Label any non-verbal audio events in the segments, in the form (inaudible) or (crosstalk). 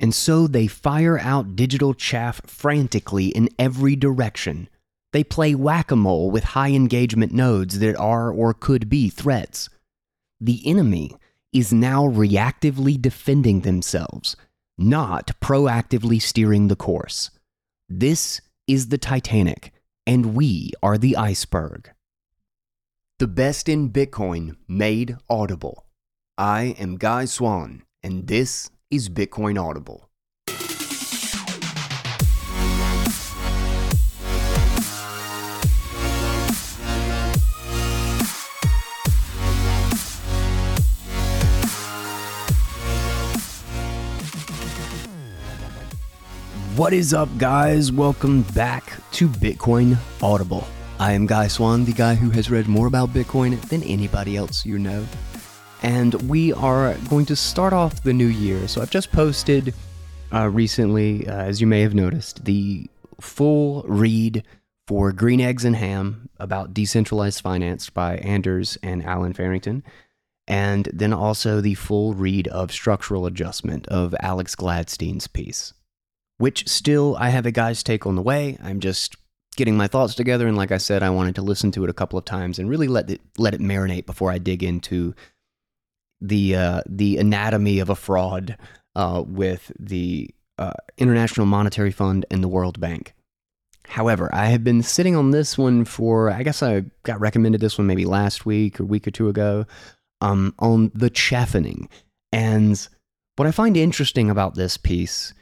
And so they fire out digital chaff frantically in every direction. They play whack a mole with high engagement nodes that are or could be threats. The enemy is now reactively defending themselves, not proactively steering the course. This is the Titanic, and we are the iceberg. The best in Bitcoin made audible. I am Guy Swan, and this is Bitcoin Audible. What is up, guys? Welcome back to Bitcoin Audible. I am Guy Swan, the guy who has read more about Bitcoin than anybody else you know. And we are going to start off the new year. So I've just posted uh, recently, uh, as you may have noticed, the full read for Green Eggs and Ham about decentralized finance by Anders and Allen Farrington. And then also the full read of Structural Adjustment of Alex Gladstein's piece which still I have a guy's take on the way. I'm just getting my thoughts together, and like I said, I wanted to listen to it a couple of times and really let it let it marinate before I dig into the uh, the anatomy of a fraud uh, with the uh, International Monetary Fund and the World Bank. However, I have been sitting on this one for I guess I got recommended this one maybe last week or week or two ago um, on the chaffening, and what I find interesting about this piece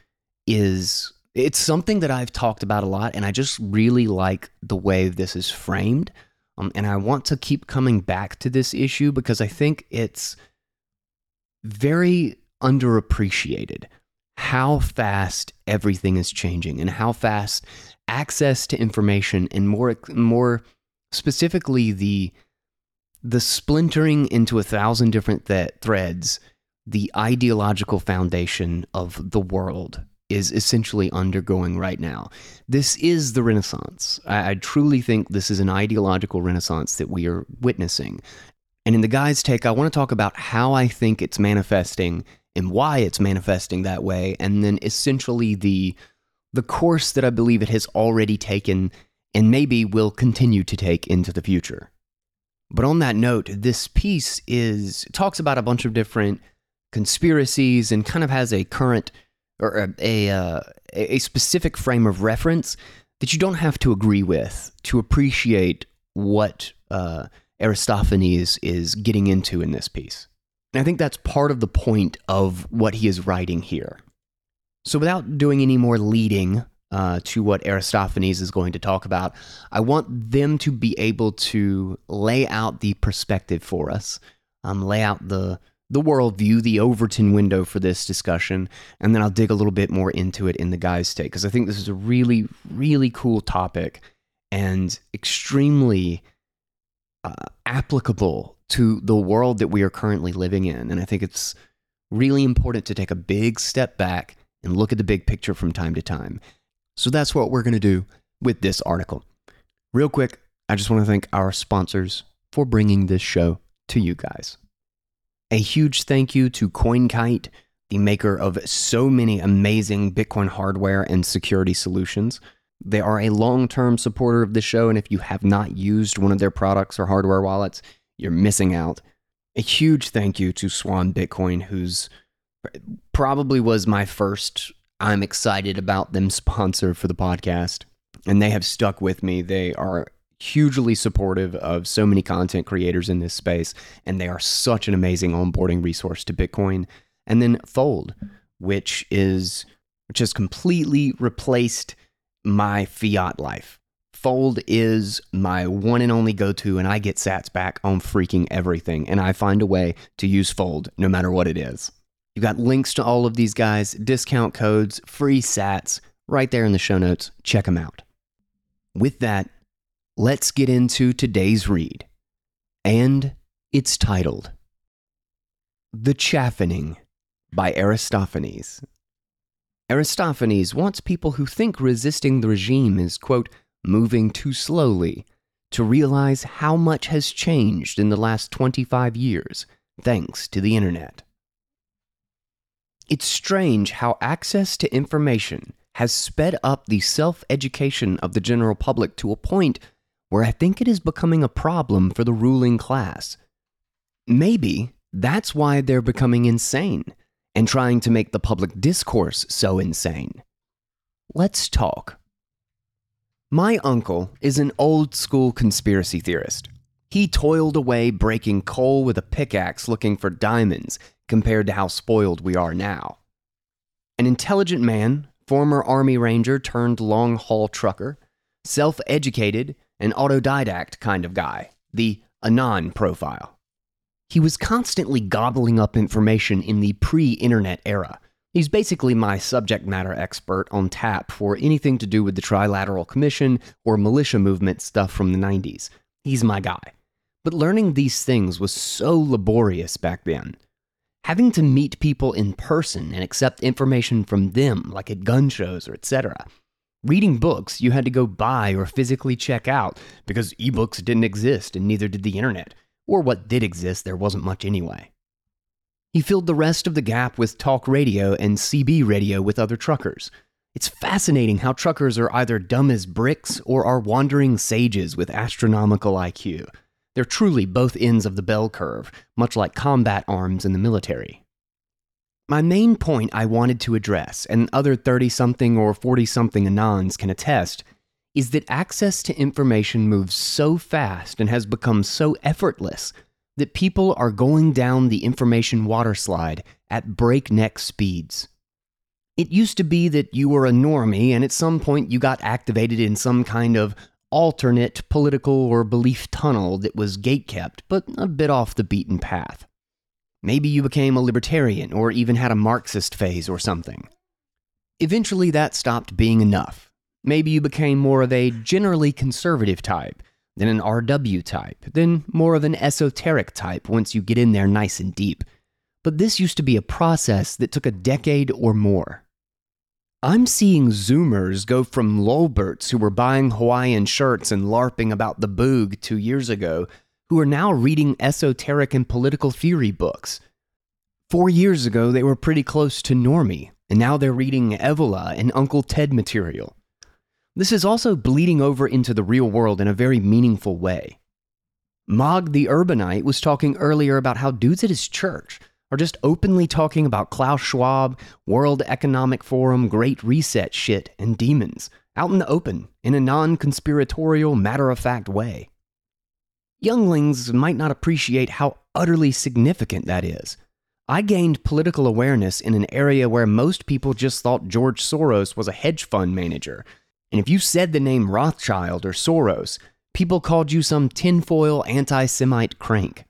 is it's something that I've talked about a lot, and I just really like the way this is framed. Um, and I want to keep coming back to this issue because I think it's very underappreciated how fast everything is changing and how fast access to information and more more specifically the the splintering into a thousand different th- threads the ideological foundation of the world is essentially undergoing right now. This is the Renaissance. I, I, truly think this is an ideological Renaissance that we are witnessing. And in the guy's take, I want to talk about how I think it's manifesting and why it's manifesting that way, and then essentially the the course that I believe it has already taken and maybe will continue to take into the future. But on that note, this piece is talks about a bunch of different conspiracies and kind of has a current or a, a, uh, a specific frame of reference that you don't have to agree with to appreciate what uh, Aristophanes is getting into in this piece. And I think that's part of the point of what he is writing here. So, without doing any more leading uh, to what Aristophanes is going to talk about, I want them to be able to lay out the perspective for us, um, lay out the the worldview, the Overton window for this discussion, and then I'll dig a little bit more into it in the guy's take because I think this is a really, really cool topic and extremely uh, applicable to the world that we are currently living in. And I think it's really important to take a big step back and look at the big picture from time to time. So that's what we're going to do with this article. Real quick, I just want to thank our sponsors for bringing this show to you guys. A huge thank you to CoinKite, the maker of so many amazing Bitcoin hardware and security solutions. They are a long term supporter of the show, and if you have not used one of their products or hardware wallets, you're missing out. A huge thank you to Swan Bitcoin, who's probably was my first I'm excited about them sponsor for the podcast. And they have stuck with me. They are hugely supportive of so many content creators in this space, and they are such an amazing onboarding resource to Bitcoin. And then Fold, which is which has completely replaced my fiat life. Fold is my one and only go to, and I get sats back on freaking everything. And I find a way to use Fold no matter what it is. You've got links to all of these guys, discount codes, free sats right there in the show notes. Check them out. With that, let's get into today's read. And it's titled The Chaffening by Aristophanes. Aristophanes wants people who think resisting the regime is, quote, moving too slowly to realize how much has changed in the last 25 years thanks to the internet. It's strange how access to information has sped up the self education of the general public to a point where I think it is becoming a problem for the ruling class. Maybe that's why they're becoming insane and trying to make the public discourse so insane. Let's talk. My uncle is an old school conspiracy theorist. He toiled away breaking coal with a pickaxe looking for diamonds compared to how spoiled we are now. An intelligent man, former Army Ranger turned long haul trucker, self educated, an autodidact kind of guy, the Anon profile. He was constantly gobbling up information in the pre internet era. He's basically my subject matter expert on tap for anything to do with the Trilateral Commission or militia movement stuff from the 90s. He's my guy. But learning these things was so laborious back then. Having to meet people in person and accept information from them, like at gun shows or etc. Reading books you had to go buy or physically check out because ebooks didn't exist and neither did the internet, or what did exist, there wasn't much anyway. He filled the rest of the gap with talk radio and CB radio with other truckers. It's fascinating how truckers are either dumb as bricks or are wandering sages with astronomical IQ. They're truly both ends of the bell curve, much like combat arms in the military. My main point I wanted to address, and other 30 something or 40 something Anons can attest, is that access to information moves so fast and has become so effortless that people are going down the information waterslide at breakneck speeds. It used to be that you were a normie and at some point you got activated in some kind of alternate political or belief tunnel that was gatekept, but a bit off the beaten path. Maybe you became a libertarian or even had a Marxist phase or something. Eventually, that stopped being enough. Maybe you became more of a generally conservative type, then an RW type, then more of an esoteric type once you get in there nice and deep. But this used to be a process that took a decade or more. I'm seeing Zoomers go from lolberts who were buying Hawaiian shirts and LARPing about the boog two years ago, who are now reading esoteric and political theory books. Four years ago, they were pretty close to normie, and now they're reading Evola and Uncle Ted material. This is also bleeding over into the real world in a very meaningful way. Mog the Urbanite was talking earlier about how dudes at his church are just openly talking about Klaus Schwab, World Economic Forum, Great Reset shit, and demons out in the open in a non conspiratorial, matter of fact way. Younglings might not appreciate how utterly significant that is. I gained political awareness in an area where most people just thought George Soros was a hedge fund manager. And if you said the name Rothschild or Soros, people called you some tinfoil anti Semite crank.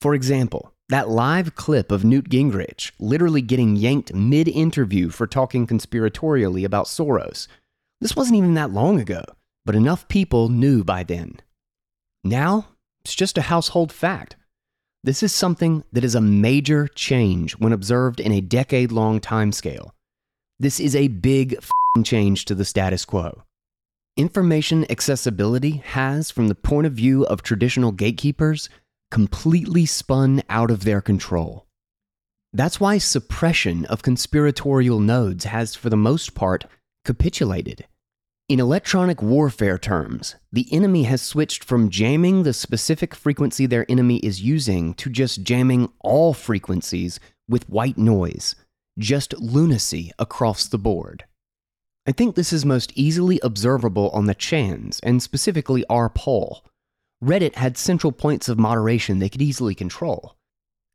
For example, that live clip of Newt Gingrich literally getting yanked mid interview for talking conspiratorially about Soros. This wasn't even that long ago, but enough people knew by then. Now, it's just a household fact. This is something that is a major change when observed in a decade long timescale. This is a big change to the status quo. Information accessibility has, from the point of view of traditional gatekeepers, completely spun out of their control. That's why suppression of conspiratorial nodes has, for the most part, capitulated. In electronic warfare terms, the enemy has switched from jamming the specific frequency their enemy is using to just jamming all frequencies with white noise, just lunacy across the board. I think this is most easily observable on the Chans, and specifically our poll, Reddit had central points of moderation they could easily control.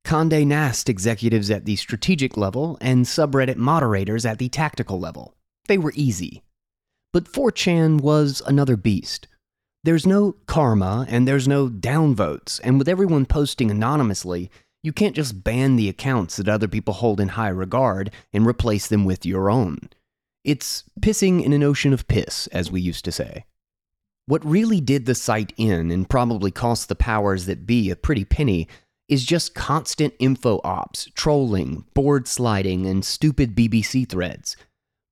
Conde Nast executives at the strategic level and subreddit moderators at the tactical level. They were easy. But 4chan was another beast. There's no karma and there's no downvotes, and with everyone posting anonymously, you can't just ban the accounts that other people hold in high regard and replace them with your own. It's pissing in an ocean of piss, as we used to say. What really did the site in and probably cost the powers that be a pretty penny is just constant info ops, trolling, board sliding, and stupid BBC threads.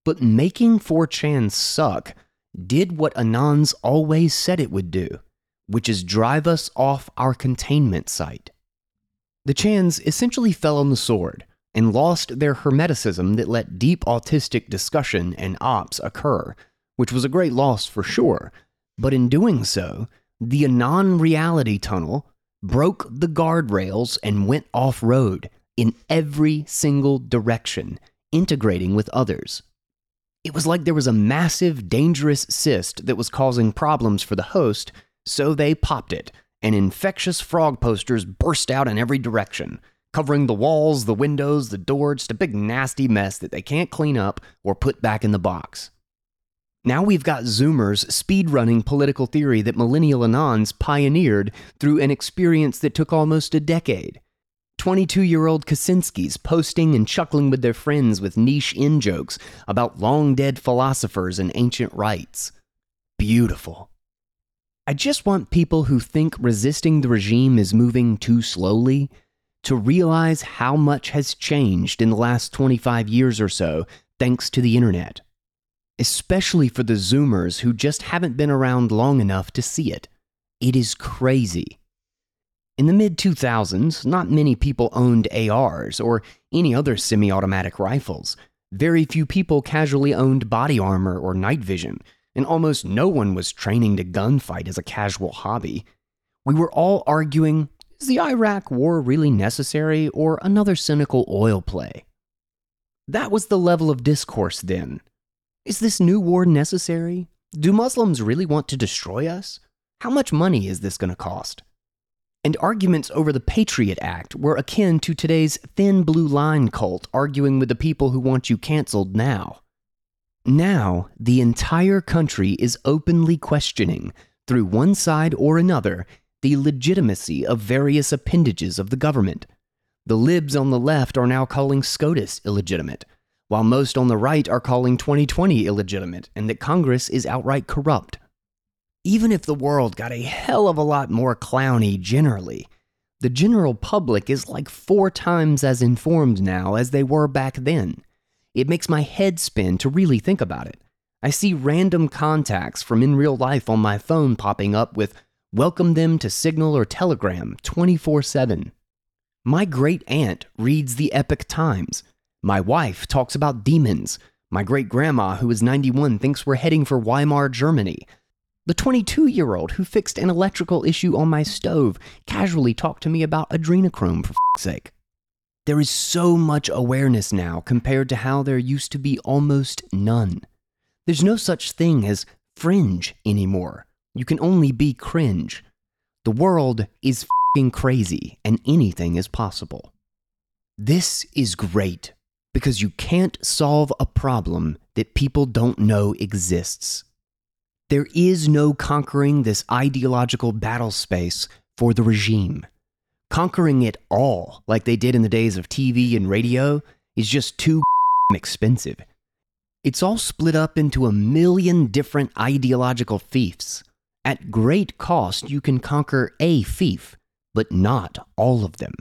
But making 4chan suck did what Anons always said it would do, which is drive us off our containment site. The Chans essentially fell on the sword and lost their hermeticism that let deep autistic discussion and ops occur, which was a great loss for sure. But in doing so, the Anon reality tunnel broke the guardrails and went off road in every single direction, integrating with others. It was like there was a massive, dangerous cyst that was causing problems for the host, so they popped it, and infectious frog posters burst out in every direction covering the walls, the windows, the door, just a big nasty mess that they can't clean up or put back in the box. Now we've got Zoomers speedrunning political theory that millennial Anons pioneered through an experience that took almost a decade. 22 year old Kaczynskis posting and chuckling with their friends with niche in jokes about long dead philosophers and ancient rites. Beautiful. I just want people who think resisting the regime is moving too slowly to realize how much has changed in the last 25 years or so thanks to the internet. Especially for the Zoomers who just haven't been around long enough to see it. It is crazy. In the mid 2000s, not many people owned ARs or any other semi automatic rifles. Very few people casually owned body armor or night vision, and almost no one was training to gunfight as a casual hobby. We were all arguing is the Iraq war really necessary or another cynical oil play? That was the level of discourse then. Is this new war necessary? Do Muslims really want to destroy us? How much money is this going to cost? And arguments over the Patriot Act were akin to today's thin blue line cult arguing with the people who want you canceled now. Now, the entire country is openly questioning, through one side or another, the legitimacy of various appendages of the government. The libs on the left are now calling SCOTUS illegitimate, while most on the right are calling 2020 illegitimate and that Congress is outright corrupt. Even if the world got a hell of a lot more clowny generally, the general public is like four times as informed now as they were back then. It makes my head spin to really think about it. I see random contacts from in real life on my phone popping up with Welcome them to Signal or Telegram 24 7. My great aunt reads the Epoch Times. My wife talks about demons. My great grandma, who is 91, thinks we're heading for Weimar, Germany. The 22 year old who fixed an electrical issue on my stove casually talked to me about adrenochrome, for f sake. There is so much awareness now compared to how there used to be almost none. There's no such thing as fringe anymore. You can only be cringe. The world is fing crazy and anything is possible. This is great because you can't solve a problem that people don't know exists. There is no conquering this ideological battle space for the regime. Conquering it all, like they did in the days of TV and radio, is just too expensive. It's all split up into a million different ideological fiefs. At great cost, you can conquer a fief, but not all of them.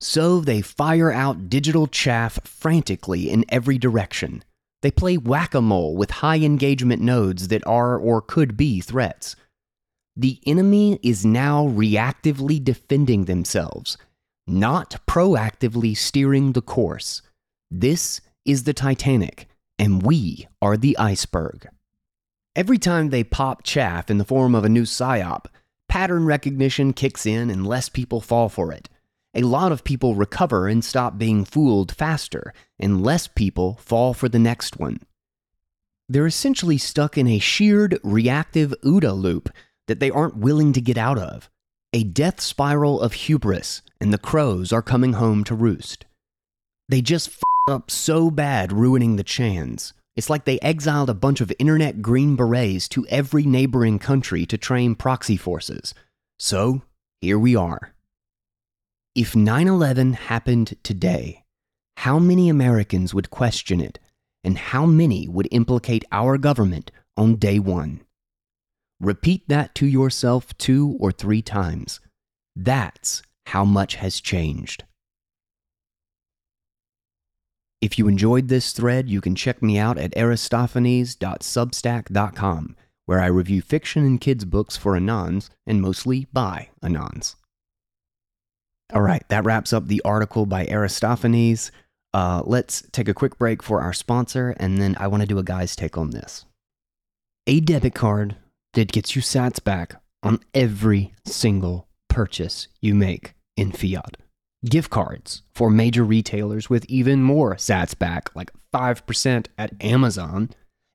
So they fire out digital chaff frantically in every direction. They play whack a mole with high engagement nodes that are or could be threats. The enemy is now reactively defending themselves, not proactively steering the course. This is the Titanic, and we are the iceberg. Every time they pop chaff in the form of a new PSYOP, pattern recognition kicks in and less people fall for it. A lot of people recover and stop being fooled faster, and less people fall for the next one. They're essentially stuck in a sheared reactive OODA loop that they aren't willing to get out of. A death spiral of hubris, and the crows are coming home to roost. They just f up so bad ruining the Chans. It's like they exiled a bunch of internet Green Berets to every neighboring country to train proxy forces. So, here we are. If 9 11 happened today, how many Americans would question it, and how many would implicate our government on day one? Repeat that to yourself two or three times. That's how much has changed. If you enjoyed this thread, you can check me out at aristophanes.substack.com, where I review fiction and kids' books for Anons and mostly by Anons. All right, that wraps up the article by Aristophanes. Uh, let's take a quick break for our sponsor, and then I want to do a guy's take on this. A debit card that gets you sats back on every single purchase you make in fiat. Gift cards for major retailers with even more sats back, like 5% at Amazon.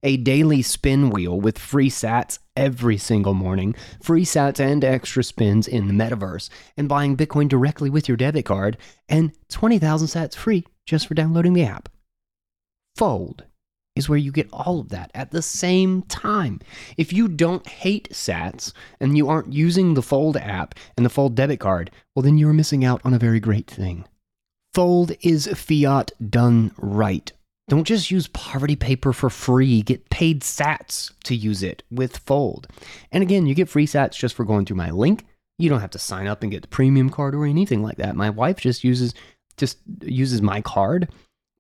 A daily spin wheel with free sats every single morning, free sats and extra spins in the metaverse, and buying Bitcoin directly with your debit card, and 20,000 sats free just for downloading the app. Fold is where you get all of that at the same time. If you don't hate sats and you aren't using the Fold app and the Fold debit card, well, then you're missing out on a very great thing. Fold is fiat done right. Don't just use poverty paper for free. Get paid sats to use it with Fold. And again, you get free sats just for going through my link. You don't have to sign up and get the premium card or anything like that. My wife just uses just uses my card,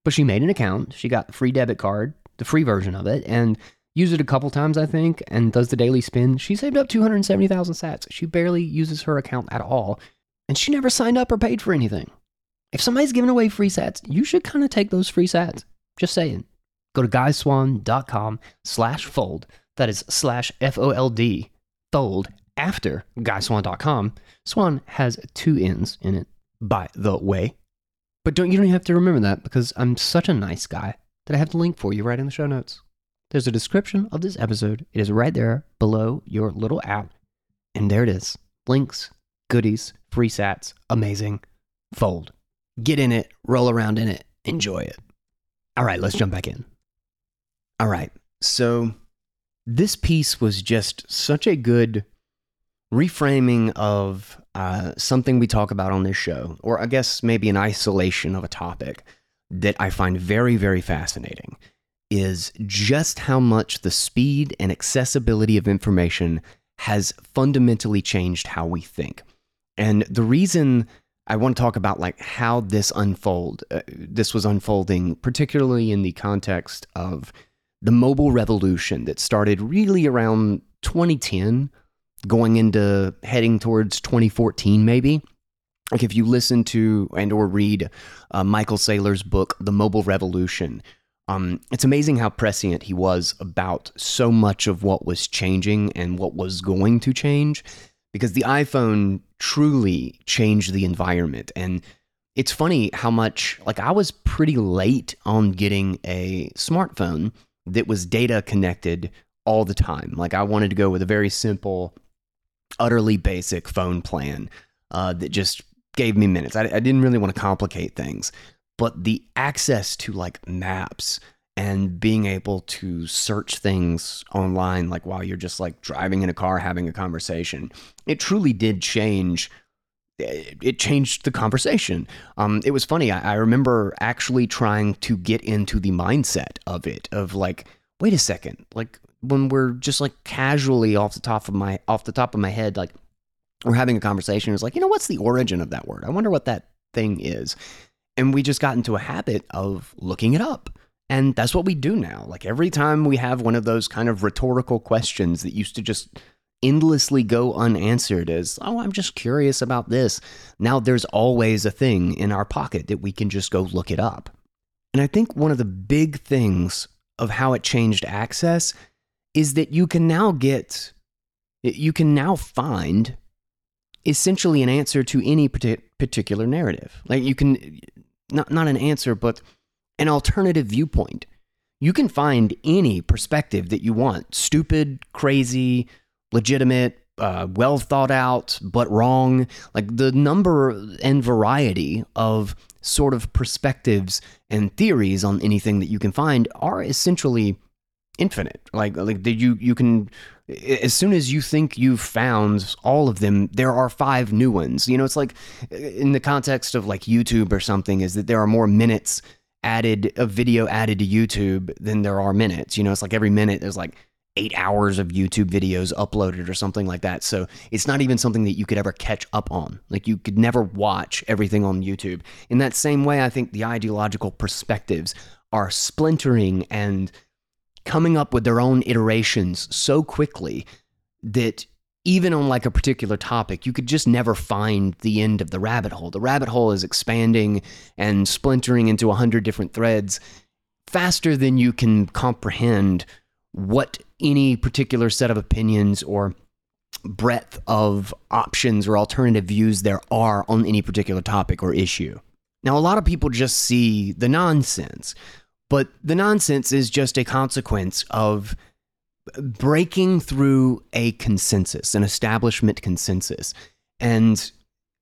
but she made an account. She got the free debit card the free version of it, and used it a couple times, I think, and does the daily spin. She saved up 270,000 sats. She barely uses her account at all, and she never signed up or paid for anything. If somebody's giving away free sats, you should kind of take those free sats. Just saying. Go to guyswan.com slash fold. That is slash F O L D, fold, after guyswan.com. Swan has two N's in it, by the way. But don't you don't have to remember that because I'm such a nice guy that I have the link for you right in the show notes. There's a description of this episode. It is right there below your little app. And there it is links, goodies, free sats, amazing. Fold. Get in it, roll around in it, enjoy it. All right, let's jump back in. All right, so this piece was just such a good reframing of uh, something we talk about on this show, or I guess maybe an isolation of a topic that I find very, very fascinating is just how much the speed and accessibility of information has fundamentally changed how we think. And the reason I want to talk about like how this unfold uh, this was unfolding particularly in the context of the mobile revolution that started really around 2010 going into heading towards 2014 maybe like if you listen to and or read uh, Michael Saylor's book The Mobile Revolution, um, it's amazing how prescient he was about so much of what was changing and what was going to change because the iPhone truly changed the environment and it's funny how much like I was pretty late on getting a smartphone that was data connected all the time. Like I wanted to go with a very simple, utterly basic phone plan uh, that just gave me minutes. I, I didn't really want to complicate things, but the access to like maps and being able to search things online, like while you're just like driving in a car having a conversation, it truly did change. It changed the conversation. Um, it was funny. I, I remember actually trying to get into the mindset of it, of like, wait a second, like when we're just like casually off the top of my off the top of my head, like we're having a conversation. It was like, you know, what's the origin of that word? I wonder what that thing is. And we just got into a habit of looking it up. And that's what we do now. Like every time we have one of those kind of rhetorical questions that used to just endlessly go unanswered as, oh, I'm just curious about this. Now there's always a thing in our pocket that we can just go look it up. And I think one of the big things of how it changed access is that you can now get, you can now find essentially an answer to any particular narrative. Like you can, not, not an answer, but an alternative viewpoint. You can find any perspective that you want stupid, crazy, legitimate, uh, well thought out, but wrong. Like the number and variety of sort of perspectives and theories on anything that you can find are essentially infinite. Like like that you you can as soon as you think you've found all of them, there are five new ones. You know, it's like uh, in the context of like YouTube or something, is that there are more minutes added of video added to YouTube than there are minutes. You know, it's like every minute there's like eight hours of YouTube videos uploaded or something like that. So it's not even something that you could ever catch up on. Like you could never watch everything on YouTube. In that same way, I think the ideological perspectives are splintering and coming up with their own iterations so quickly that even on like a particular topic, you could just never find the end of the rabbit hole. The rabbit hole is expanding and splintering into a hundred different threads faster than you can comprehend what any particular set of opinions or breadth of options or alternative views there are on any particular topic or issue. Now, a lot of people just see the nonsense, but the nonsense is just a consequence of breaking through a consensus, an establishment consensus. And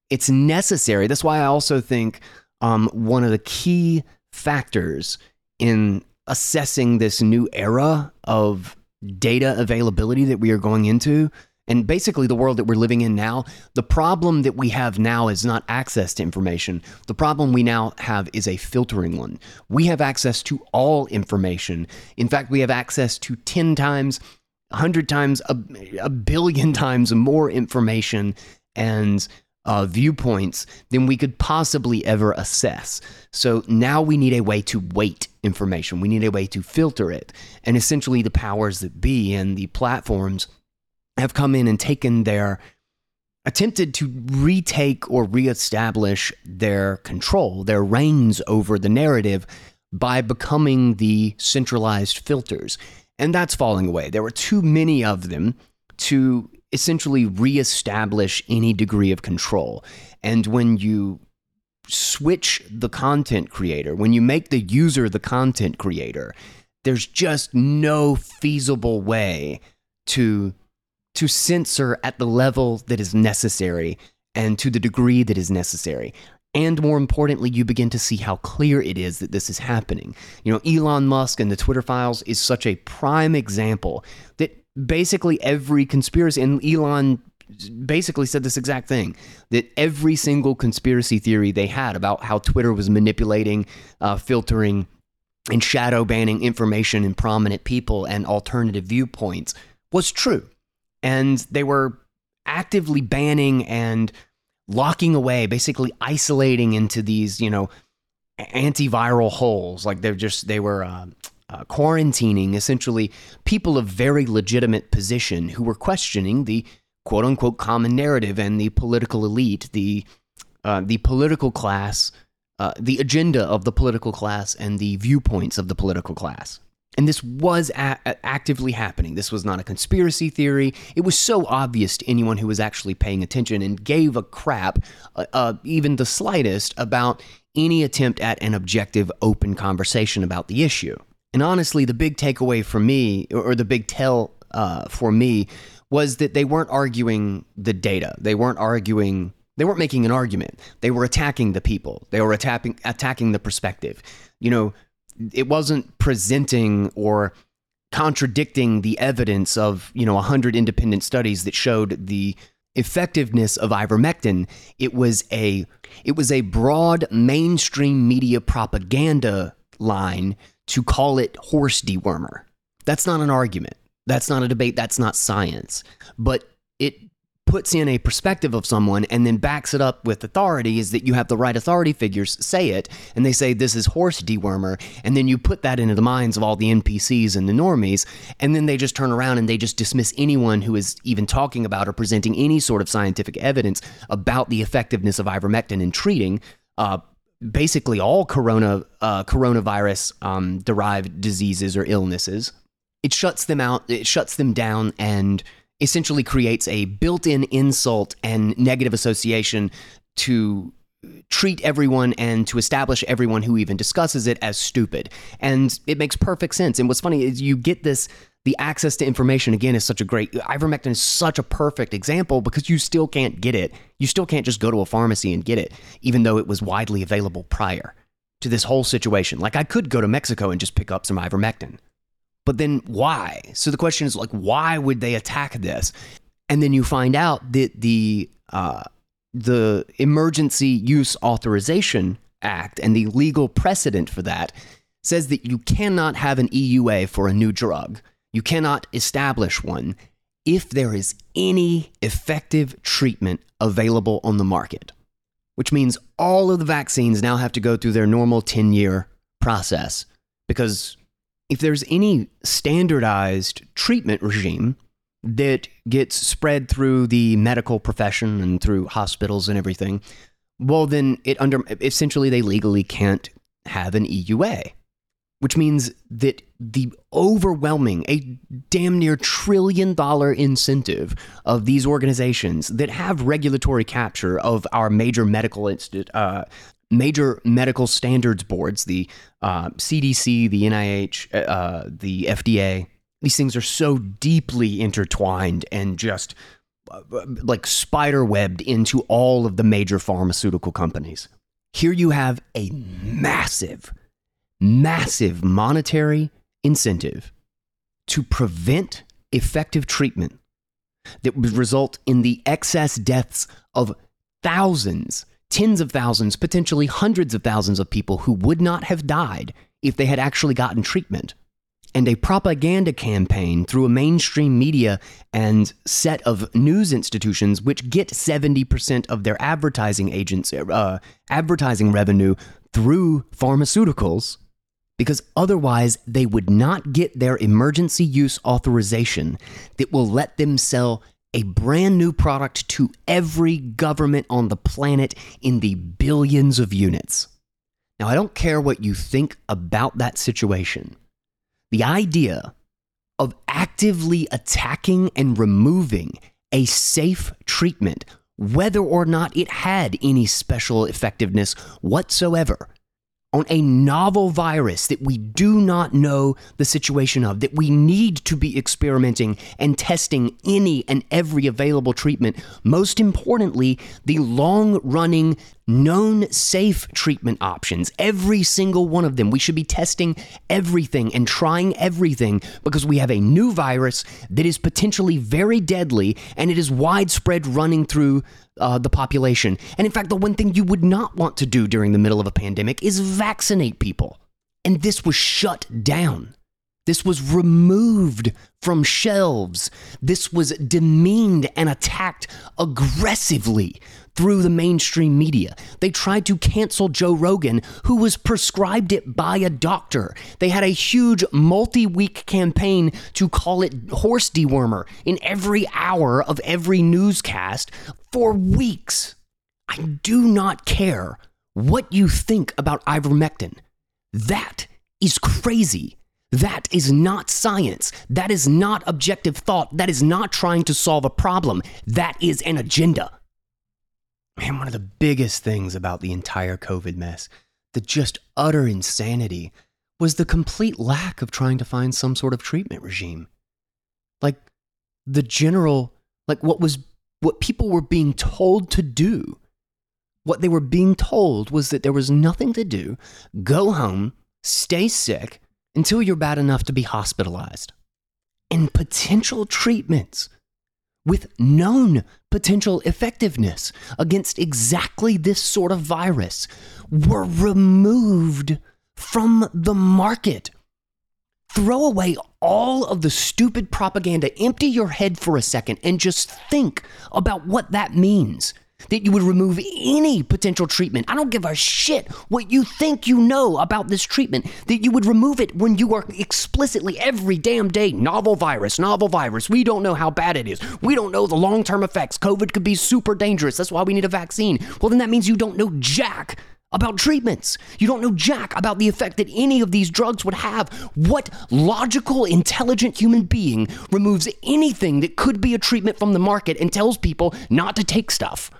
it's necessary. That's why I also think um, one of the key factors in assessing this new era of data availability that we are going into and basically the world that we're living in now, the problem that we have now is not access to information. The problem we now have is a filtering one. We have access to all information. In fact, we have access to 10 times, 100 times, a, a billion (laughs) times more information and uh, viewpoints than we could possibly ever assess. So now we need a way to weight information. We need a way to filter it. And essentially, the powers that be and the platforms have come in and taken their attempted to retake or reestablish their control, their reins over the narrative by becoming the centralized filters. And that's falling away. There were too many of them to essentially reestablish any degree of control. And when you switch the content creator, when you make the user the content creator, there's just no feasible way to to censor at the level that is necessary and to the degree that is necessary. And more importantly, you begin to see how clear it is that this is happening. You know, Elon Musk and the Twitter files is such a prime example that basically every conspiracy, and Elon basically said this exact thing that every single conspiracy theory they had about how Twitter was manipulating, uh, filtering, and shadow banning information in prominent people and alternative viewpoints was true and they were actively banning and locking away, basically isolating into these, you know, antiviral holes. Like they're just, they were uh, uh, quarantining essentially people of very legitimate position who were questioning the quote unquote common narrative and the political elite, the, uh, the political class, uh, the agenda of the political class, and the viewpoints of the political class. And this was a- actively happening. This was not a conspiracy theory. It was so obvious to anyone who was actually paying attention and gave a crap, uh, uh, even the slightest, about any attempt at an objective, open conversation about the issue. And honestly, the big takeaway for me, or the big tell uh, for me, was that they weren't arguing the data. They weren't arguing. They weren't making an argument. They were attacking the people. They were attacking attacking the perspective. You know, it wasn't presenting or contradicting the evidence of you know 100 independent studies that showed the effectiveness of ivermectin. It was a it was a broad mainstream media propaganda line to call it horse dewormer. That's not an argument. That's not a debate. That's not science. But it puts in a perspective of someone and then backs it up with authority is that you have the right authority figures say it and they say this is horse dewormer and then you put that into the minds of all the npcs and the normies and then they just turn around and they just dismiss anyone who is even talking about or presenting any sort of scientific evidence about the effectiveness of ivermectin in treating uh, basically all corona uh, coronavirus um, derived diseases or illnesses. It shuts them out it shuts them down and essentially creates a built in insult and negative association to treat everyone and to establish everyone who even discusses it as stupid. And it makes perfect sense. And what's funny is you get this the access to information again is such a great ivermectin is such a perfect example because you still can't get it. You still can't just go to a pharmacy and get it even though it was widely available prior to this whole situation. Like I could go to Mexico and just pick up some ivermectin. But then why? So the question is like, why would they attack this? And then you find out that the uh, the Emergency Use Authorization Act and the legal precedent for that says that you cannot have an EUA for a new drug. You cannot establish one if there is any effective treatment available on the market, which means all of the vaccines now have to go through their normal 10 year process because if there's any standardized treatment regime, that gets spread through the medical profession and through hospitals and everything, well, then it under essentially they legally can't have an EUA, which means that the overwhelming, a damn near trillion dollar incentive of these organizations that have regulatory capture of our major medical institute, uh, major medical standards boards, the uh, CDC, the NIH, uh, the FDA, these things are so deeply intertwined and just uh, like spider webbed into all of the major pharmaceutical companies. Here you have a massive, massive monetary incentive to prevent effective treatment that would result in the excess deaths of thousands tens of thousands, potentially hundreds of thousands of people who would not have died if they had actually gotten treatment. And a propaganda campaign through a mainstream media and set of news institutions, which get 70% of their advertising agents, uh, advertising revenue through pharmaceuticals, because otherwise they would not get their emergency use authorization that will let them sell a brand new product to every government on the planet in the billions of units. Now, I don't care what you think about that situation. The idea of actively attacking and removing a safe treatment, whether or not it had any special effectiveness whatsoever, on a novel virus that we do not know the situation of, that we need to be experimenting and testing any and every available treatment. Most importantly, the long running, known safe treatment options, every single one of them. We should be testing everything and trying everything because we have a new virus that is potentially very deadly and it is widespread running through uh, the population. And in fact, the one thing you would not want to do during the middle of a pandemic is vaccinate people. And this was shut down. This was removed from shelves. This was demeaned and attacked aggressively through the mainstream media. They tried to cancel Joe Rogan, who was prescribed it by a doctor. They had a huge multi week campaign to call it horse dewormer in every hour of every newscast for weeks. I do not care what you think about ivermectin. That is crazy. That is not science. That is not objective thought. That is not trying to solve a problem. That is an agenda. Man, one of the biggest things about the entire COVID mess, the just utter insanity, was the complete lack of trying to find some sort of treatment regime. Like the general, like what was, what people were being told to do. What they were being told was that there was nothing to do. Go home, stay sick, until you're bad enough to be hospitalized. And potential treatments with known potential effectiveness against exactly this sort of virus were removed from the market. Throw away all of the stupid propaganda, empty your head for a second, and just think about what that means that you would remove any potential treatment. I don't give a shit what you think you know about this treatment, that you would remove it when you are explicitly every damn day novel virus, novel virus. We don't know how bad it is. We don't know the long term effects. COVID could be super dangerous. That's why we need a vaccine. Well, then that means you don't know jack about treatments. You don't know jack about the effect that any of these drugs would have. What logical, intelligent human being removes anything that could be a treatment from the market and tells people not to take stuff?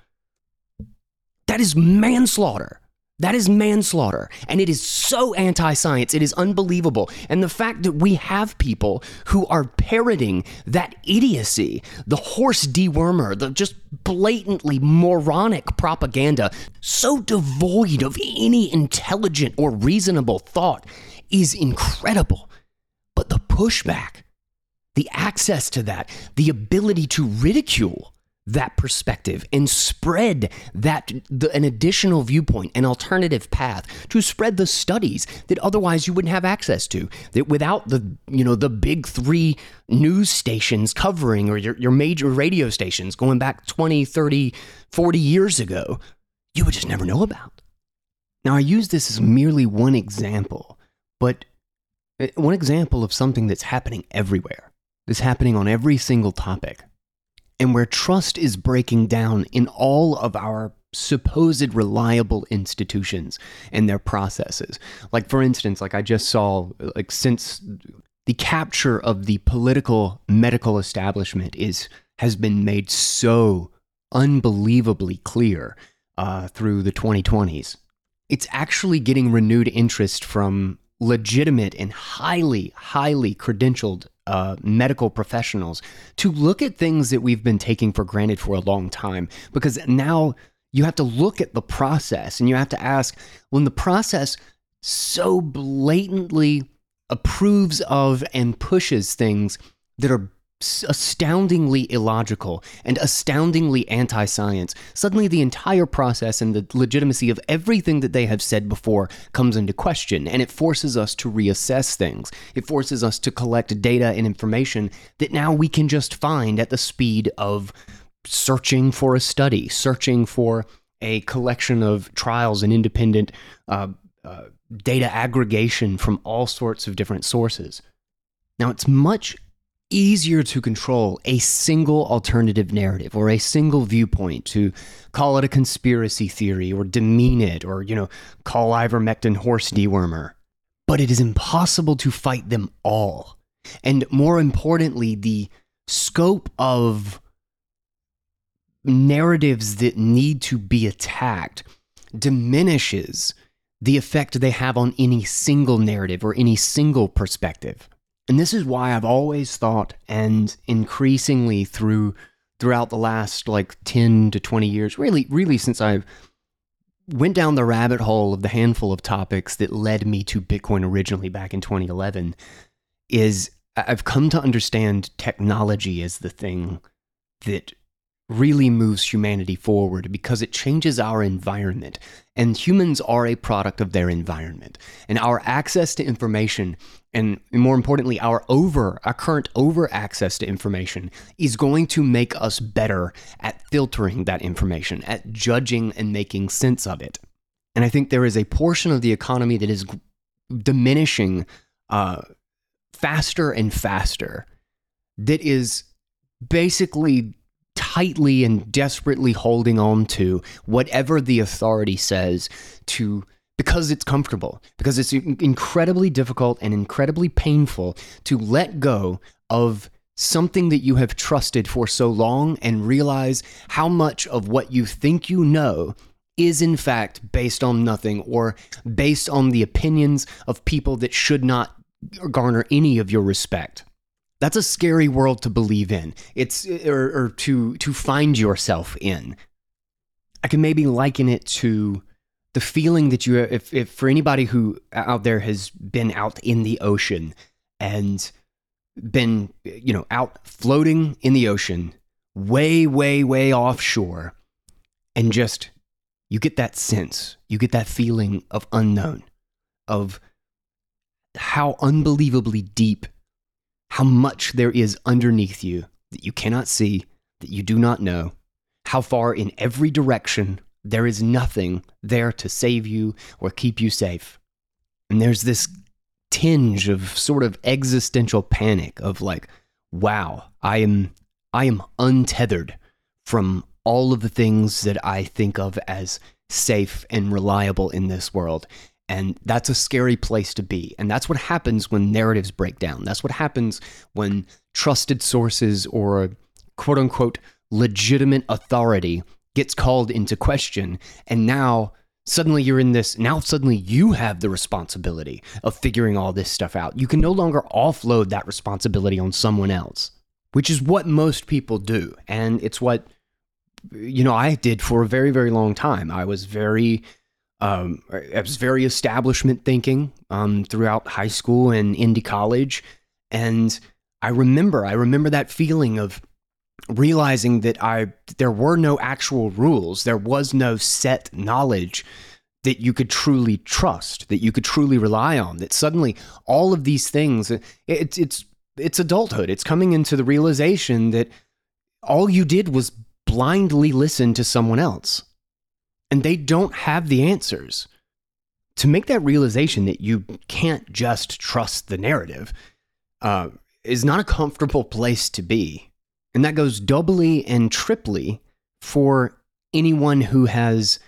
That is manslaughter. That is manslaughter. And it is so anti science. It is unbelievable. And the fact that we have people who are parroting that idiocy, the horse dewormer, the just blatantly moronic propaganda, so devoid of any intelligent or reasonable thought, is incredible. But the pushback, the access to that, the ability to ridicule, that perspective and spread that the, an additional viewpoint an alternative path to spread the studies that otherwise you wouldn't have access to that without the you know the big 3 news stations covering or your, your major radio stations going back 20 30 40 years ago you would just never know about. Now i use this as merely one example but uh, one example of something that's happening everywhere is happening on every single topic, and where trust is breaking down in all of our supposed reliable institutions and their processes. Like, for instance, like I just saw, like, since the capture of the political medical establishment is has been made so unbelievably clear uh, through the 2020s. It's actually getting renewed interest from legitimate and highly, highly credentialed uh, medical professionals to look at things that we've been taking for granted for a long time. Because now you have to look at the process and you have to ask when the process so blatantly approves of and pushes things that are astoundingly illogical and astoundingly anti science, suddenly the entire process and the legitimacy of everything that they have said before comes into question. And it forces us to reassess things. It forces us to collect data and information that now we can just find at the speed of searching for a study, searching for a collection of trials and independent uh, uh, data aggregation from all sorts of different sources. Now, it's much easier to control a single alternative narrative or a single viewpoint to call it a conspiracy theory or demean it or, you know, call ivermectin horse dewormer. But it is impossible to fight them all. And more importantly, the scope of narratives that need to be attacked diminishes the effect they have on any single narrative or any single perspective. And this is why I've always thought, and increasingly through throughout the last like 10 to 20 years, really, really since I've went down the rabbit hole of the handful of topics that led me to Bitcoin originally back in 2011, is I've come to understand technology as the thing that really moves humanity forward because it changes our environment. And humans are a product of their environment. And our access to information, and more importantly, our over, our current over access to information, is going to make us better at filtering that information, at judging and making sense of it. And I think there is a portion of the economy that is diminishing uh, faster and faster that is basically tightly and desperately holding on to whatever the authority says to because it's comfortable because it's incredibly difficult and incredibly painful to let go of something that you have trusted for so long and realize how much of what you think you know is in fact based on nothing or based on the opinions of people that should not garner any of your respect that's a scary world to believe in. It's or, or to to find yourself in. I can maybe liken it to the feeling that you if, if for anybody who uh, out there has been out in the ocean and been you know out floating in the ocean way way way offshore and just you get that sense you get that feeling of unknown of how unbelievably deep how much there is underneath you that you cannot see, that you do not know, how far in every direction there is nothing there to save you or keep you safe. And there's this tinge of sort of existential panic of like, wow, I am I am untethered from all of the things that I think of as safe and reliable in this world. And that's a scary place to be. And that's what happens when narratives break down. That's what happens when trusted sources or quote unquote legitimate authority gets called into question. And now suddenly you're in this, now suddenly you have the responsibility of figuring all this stuff out. You can no longer offload that responsibility on someone else, which is what most people do. And it's what, you know, I did for a very, very long time. I was very um, was very establishment thinking um, throughout high school and into college, and I remember I remember that feeling of realizing that I there were no actual rules, there was no set knowledge that you could truly trust, that you could truly rely on. That suddenly all of these things, it's it's it's adulthood. It's coming into the realization that all you did was blindly listen to someone else and they don't have the answers. To make that realization that you can't just trust the narrative, uh, is not a comfortable place to be. And that goes doubly and triply for anyone who has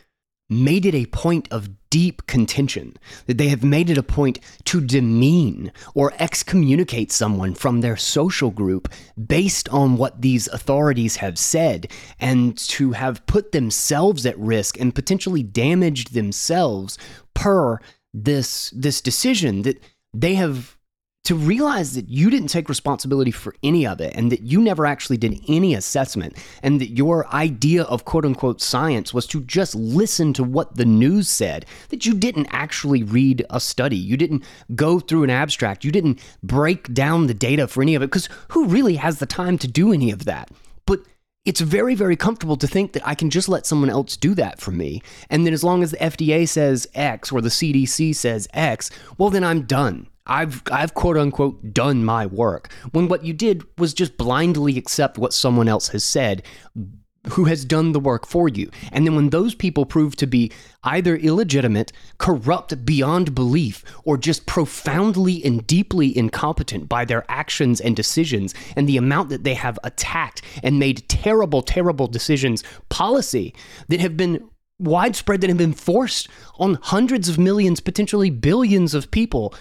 made it a point of deep contention, that they have made it a point to demean or excommunicate someone from their social group based on what these authorities have said, and to have put themselves at risk and potentially damaged themselves per this this decision that they have to realize that you didn't take responsibility for any of it and that you never actually did any assessment and that your idea of quote unquote science was to just listen to what the news said, that you didn't actually read a study, you didn't go through an abstract, you didn't break down the data for any of it, because who really has the time to do any of that? But it's very, very comfortable to think that I can just let someone else do that for me. And then as long as the FDA says X or the CDC says X, well, then I'm done. I've I've quote unquote done my work. When what you did was just blindly accept what someone else has said who has done the work for you. And then when those people prove to be either illegitimate, corrupt beyond belief, or just profoundly and deeply incompetent by their actions and decisions and the amount that they have attacked and made terrible, terrible decisions, policy that have been widespread, that have been forced on hundreds of millions, potentially billions of people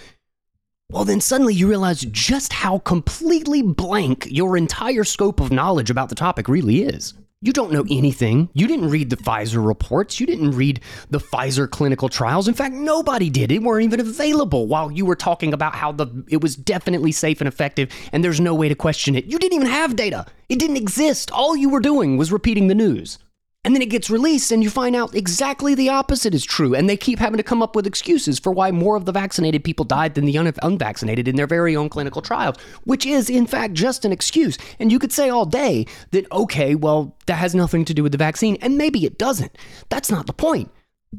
well, then suddenly you realize just how completely blank your entire scope of knowledge about the topic really is. You don't know anything. You didn't read the Pfizer reports. You didn't read the Pfizer clinical trials. In fact, nobody did. It weren't even available while you were talking about how the it was definitely safe and effective and there's no way to question it. You didn't even have data. It didn't exist. All you were doing was repeating the news. And then it gets released, and you find out exactly the opposite is true. And they keep having to come up with excuses for why more of the vaccinated people died than the un- unvaccinated in their very own clinical trials, which is, in fact, just an excuse. And you could say all day that, okay, well, that has nothing to do with the vaccine. And maybe it doesn't. That's not the point.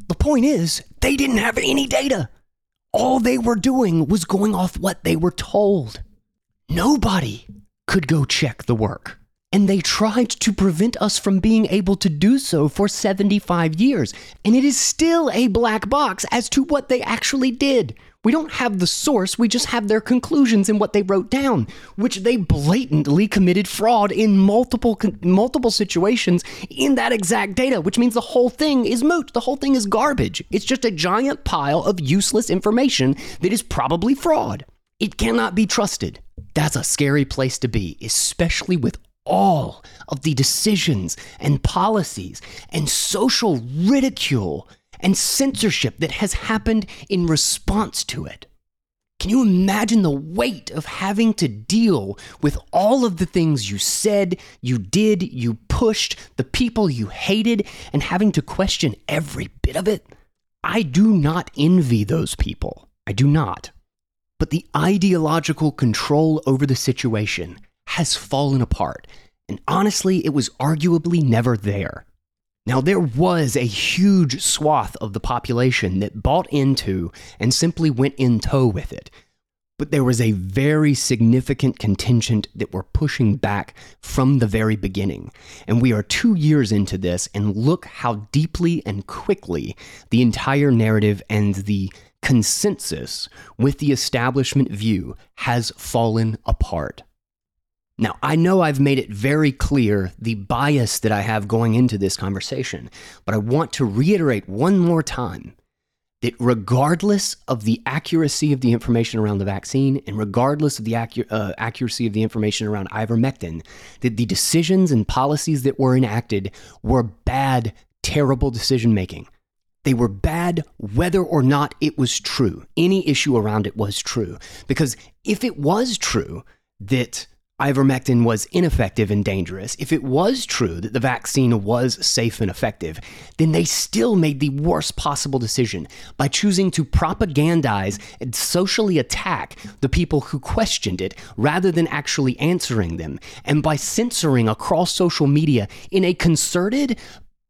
The point is, they didn't have any data. All they were doing was going off what they were told. Nobody could go check the work and they tried to prevent us from being able to do so for 75 years. And it is still a black box as to what they actually did. We don't have the source, we just have their conclusions and what they wrote down, which they blatantly committed fraud in multiple multiple situations in that exact data, which means the whole thing is moot. The whole thing is garbage. It's just a giant pile of useless information that is probably fraud. It cannot be trusted. That's a scary place to be, especially with all of the decisions and policies and social ridicule and censorship that has happened in response to it. Can you imagine the weight of having to deal with all of the things you said, you did, you pushed, the people you hated, and having to question every bit of it? I do not envy those people. I do not. But the ideological control over the situation has fallen apart, and honestly, it was arguably never there. Now, there was a huge swath of the population that bought into and simply went in tow with it. But there was a very significant contingent that were pushing back from the very beginning. And we are two years into this, and look how deeply and quickly the entire narrative and the consensus with the establishment view has fallen apart. Now, I know I've made it very clear the bias that I have going into this conversation, but I want to reiterate one more time that regardless of the accuracy of the information around the vaccine and regardless of the acu- uh, accuracy of the information around ivermectin, that the decisions and policies that were enacted were bad, terrible decision making. They were bad whether or not it was true. Any issue around it was true. Because if it was true that ivermectin was ineffective and dangerous, if it was true that the vaccine was safe and effective, then they still made the worst possible decision by choosing to propagandize and socially attack the people who questioned it rather than actually answering them, and by censoring across social media in a concerted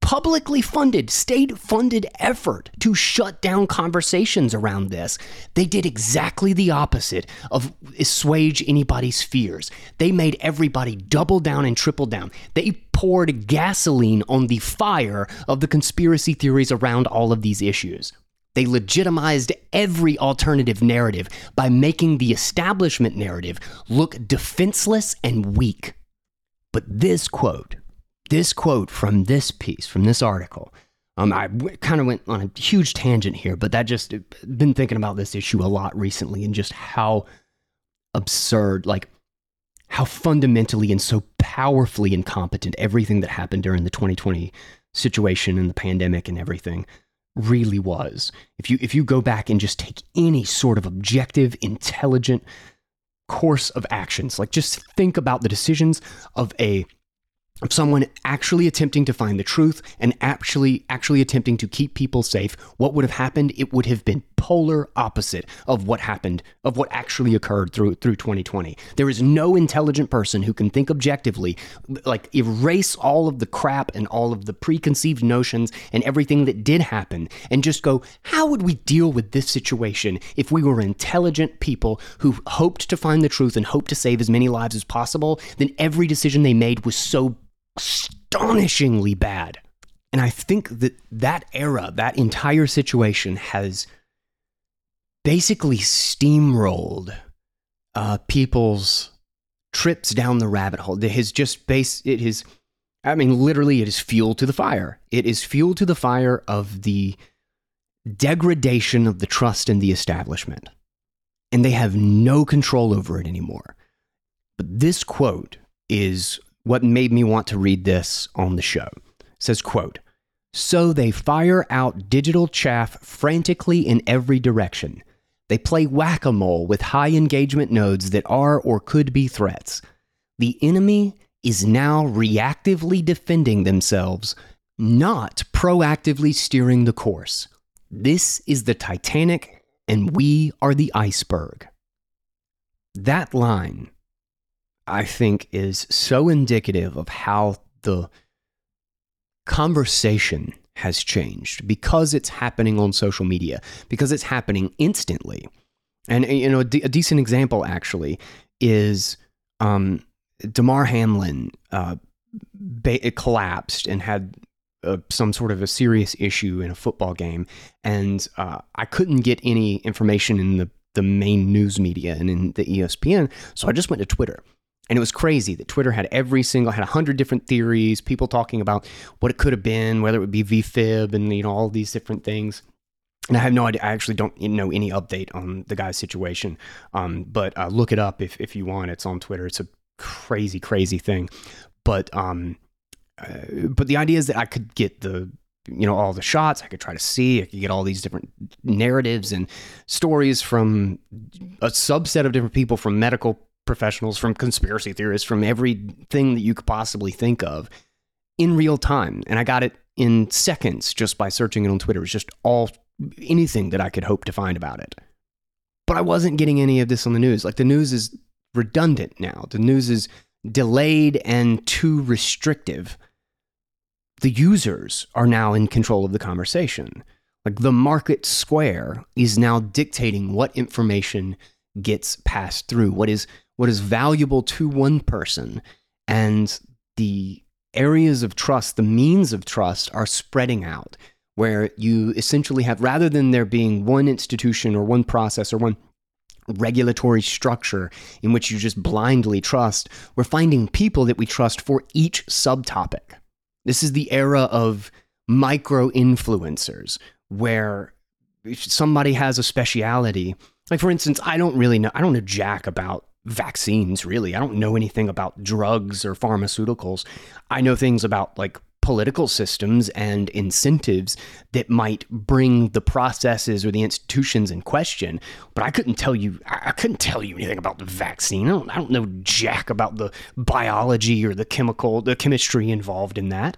publicly funded, state funded effort to shut down conversations around this. They did exactly the opposite of assuage anybody's fears. They made everybody double down and triple down. They poured gasoline on the fire of the conspiracy theories around all of these issues. They legitimized every alternative narrative by making the establishment narrative look defenseless and weak. But this quote, this quote from this piece, from this article, um, I w- kind of went on a huge tangent here, but that just been thinking about this issue a lot recently and just how absurd, like how fundamentally and so powerfully incompetent everything that happened during the 2020 situation and the pandemic and everything really was. If you if you go back and just take any sort of objective, intelligent course of actions, like just think about the decisions of a someone actually attempting to find the truth and actually actually attempting to keep people safe what would have happened? It would have been polar opposite of what happened of what actually occurred through through 2020 there is no intelligent person who can think objectively like erase all of the crap and all of the preconceived notions and everything that did happen and just go how would we deal with this situation if we were intelligent people who hoped to find the truth and hoped to save as many lives as possible? Then every decision they made was so astonishingly bad. And I think that that era, that entire situation has basically steamrolled uh, people's trips down the rabbit hole. It has just base it has I mean literally it is fuel to the fire. It is fuel to the fire of the degradation of the trust in the establishment. And they have no control over it anymore. But this quote is what made me want to read this on the show. It says, quote, so they fire out digital chaff frantically in every direction. They play whack a mole with high engagement nodes that are or could be threats. The enemy is now reactively defending themselves, not proactively steering the course. This is the Titanic, and we are the iceberg. That line I think is so indicative of how the conversation has changed because it's happening on social media, because it's happening instantly. And, you know, a, decent example actually is um, Damar Hamlin uh, ba- collapsed and had uh, some sort of a serious issue in a football game. And uh, I couldn't get any information in the, the main news media and in the ESPN. So I just went to Twitter and it was crazy that Twitter had every single had a hundred different theories, people talking about what it could have been, whether it would be VFib and you know all these different things. And I have no idea. I actually don't know any update on the guy's situation. Um, but uh, look it up if if you want. It's on Twitter. It's a crazy, crazy thing. But um, uh, but the idea is that I could get the you know all the shots i could try to see i could get all these different narratives and stories from a subset of different people from medical professionals, from conspiracy theorists, from everything that you could possibly think of in real time. And I got it in seconds just by searching it on Twitter. It was just all anything that I could hope to find about it. But I wasn't getting any of this on the news. Like the news is redundant now, the news is delayed and too restrictive. The users are now in control of the conversation. Like the market square is now dictating what information gets passed through, what is what is valuable to one person and the areas of trust, the means of trust are spreading out where you essentially have, rather than there being one institution or one process or one regulatory structure in which you just blindly trust, we're finding people that we trust for each subtopic. This is the era of micro influencers where somebody has a speciality. Like, for instance, I don't really know, I don't know jack about vaccines, really. I don't know anything about drugs or pharmaceuticals. I know things about like political systems and incentives that might bring the processes or the institutions in question. But I couldn't tell you, I couldn't tell you anything about the vaccine. I don't, I don't know jack about the biology or the chemical, the chemistry involved in that.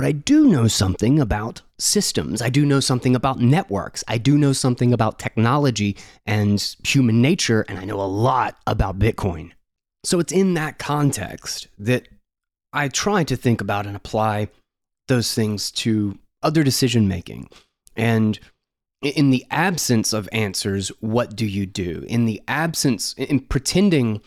But I do know something about systems. I do know something about networks. I do know something about technology and human nature, and I know a lot about Bitcoin. So it's in that context that I try to think about and apply those things to other decision making. And in the absence of answers, what do you do? In the absence, in pretending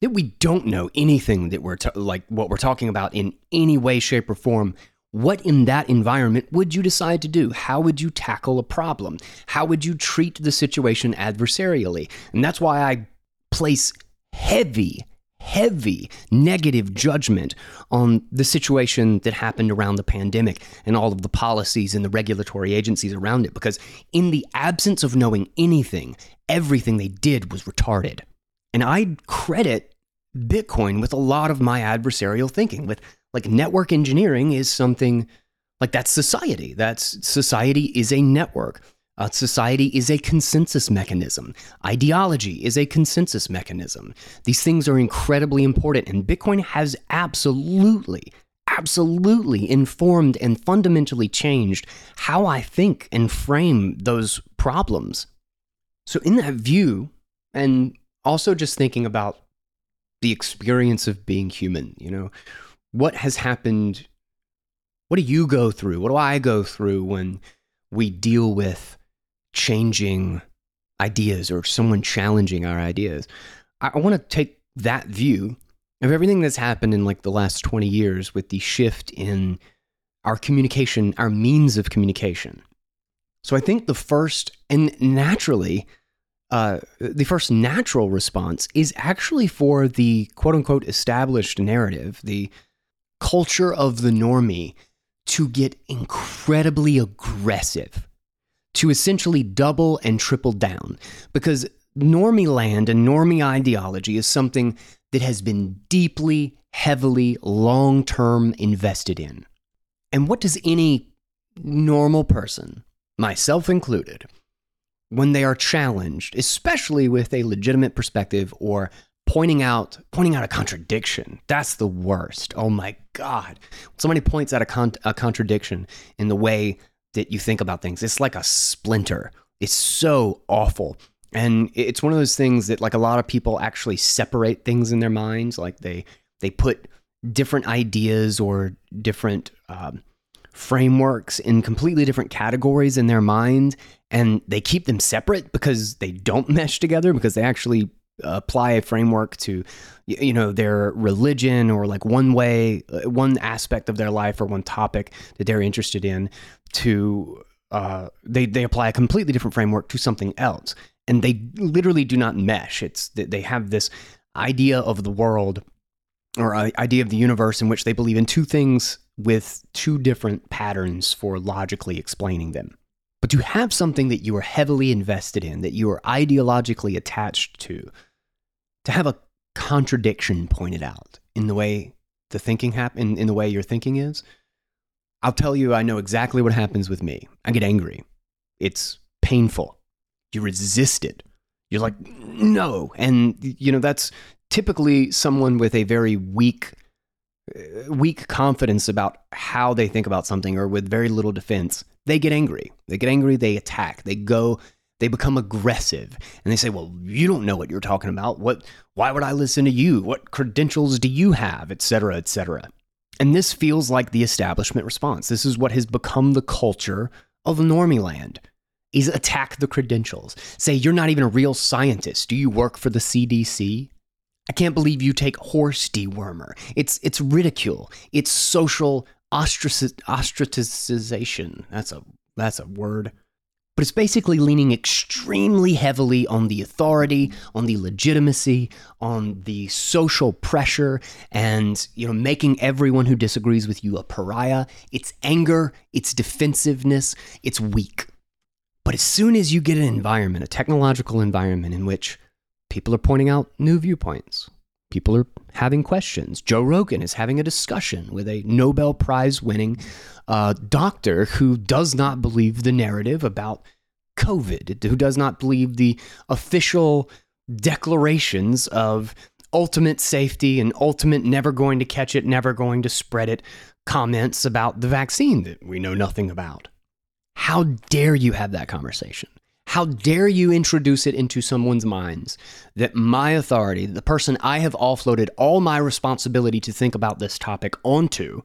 that we don't know anything that we're like what we're talking about in any way, shape, or form, what in that environment would you decide to do? How would you tackle a problem? How would you treat the situation adversarially? And that's why I place heavy, heavy negative judgment on the situation that happened around the pandemic and all of the policies and the regulatory agencies around it. Because in the absence of knowing anything, everything they did was retarded. And I credit Bitcoin with a lot of my adversarial thinking, with like network engineering is something like that's society. That's society is a network. Uh, society is a consensus mechanism. Ideology is a consensus mechanism. These things are incredibly important, and Bitcoin has absolutely, absolutely informed and fundamentally changed how I think and frame those problems. So, in that view, and also just thinking about the experience of being human, you know, what has happened? What do you go through? What do I go through when we deal with changing ideas or someone challenging our ideas? I, I want to take that view of everything that's happened in like the last 20 years with the shift in our communication, our means of communication. So I think the first and naturally, uh, the first natural response is actually for the quote unquote established narrative, the culture of the normie to get incredibly aggressive, to essentially double and triple down. Because normie land and normie ideology is something that has been deeply, heavily, long term invested in. And what does any normal person, myself included, when they are challenged, especially with a legitimate perspective or pointing out pointing out a contradiction. That's the worst. Oh my god. Somebody points out a, con- a contradiction in the way that you think about things. It's like a splinter. It's so awful. And it's one of those things that like a lot of people actually separate things in their minds. Like they they put different ideas or different um, frameworks in completely different categories in their mind and they keep them separate because they don't (laughs) mesh together because they actually apply a framework to you know their religion or like one way uh, one aspect of their life or one topic that they're interested in to uh, they they apply a completely different framework to something else. And they literally do not mesh. It's they have this idea of the world or idea of the universe in which they believe in two things with two different patterns for logically explaining them but to have something that you are heavily invested in, that you are ideologically attached to, to have a contradiction pointed out in the way the thinking happen in, in the way your thinking is, I'll tell you, I know exactly what happens with me. I get angry. It's painful. You resist it. You're like, no. And, you know, that's typically someone with a very weak, uh, weak confidence about how they think about something or with very little defense they get angry. They get angry, they attack, they go, they become aggressive. And they say, Well, you don't know what you're talking about. What why would I listen to you? What credentials do you have? Etc. Etc. And this feels like the establishment response. This is what has become the culture of normie land. Is attack the credentials. Say you're not even a real scientist. Do you work for the CDC? I can't believe you take horse dewormer. It's it's ridicule. It's social ostracization. That's a that's a word. But it's basically leaning extremely heavily on the authority, on the legitimacy, on the social pressure, and you know, making everyone who disagrees with you a pariah. It's anger, it's defensiveness, it's weak. But as soon as you get an environment, a technological environment in which people are pointing out new viewpoints, people are having questions. Joe Rogan is having a discussion with a Nobel Prize winning uh, doctor who does not believe the narrative about COVID, who does not believe the official declarations of ultimate safety and ultimate never going to catch it, never going to spread it comments about the vaccine that we know nothing about. How dare you have that conversation? How dare you introduce it into someone's minds that my authority, the person I have offloaded all my responsibility to think about this topic onto,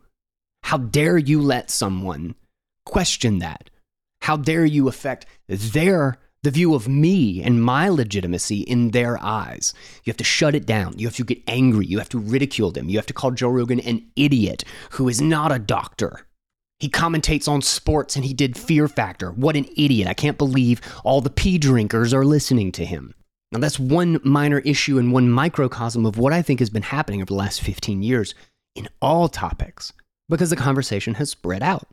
how dare you let someone question that? How dare you affect their the view of me and my legitimacy in their eyes. You have to shut it down. You have to get angry. You have to ridicule them. You have to call Joe Rogan an idiot who is not a doctor. He commentates on sports and he did Fear Factor. What an idiot. I can't believe all the pee drinkers are listening to him. Now, that's one minor issue and one microcosm of what I think has been happening over the last 15 years in all topics because the conversation has spread out.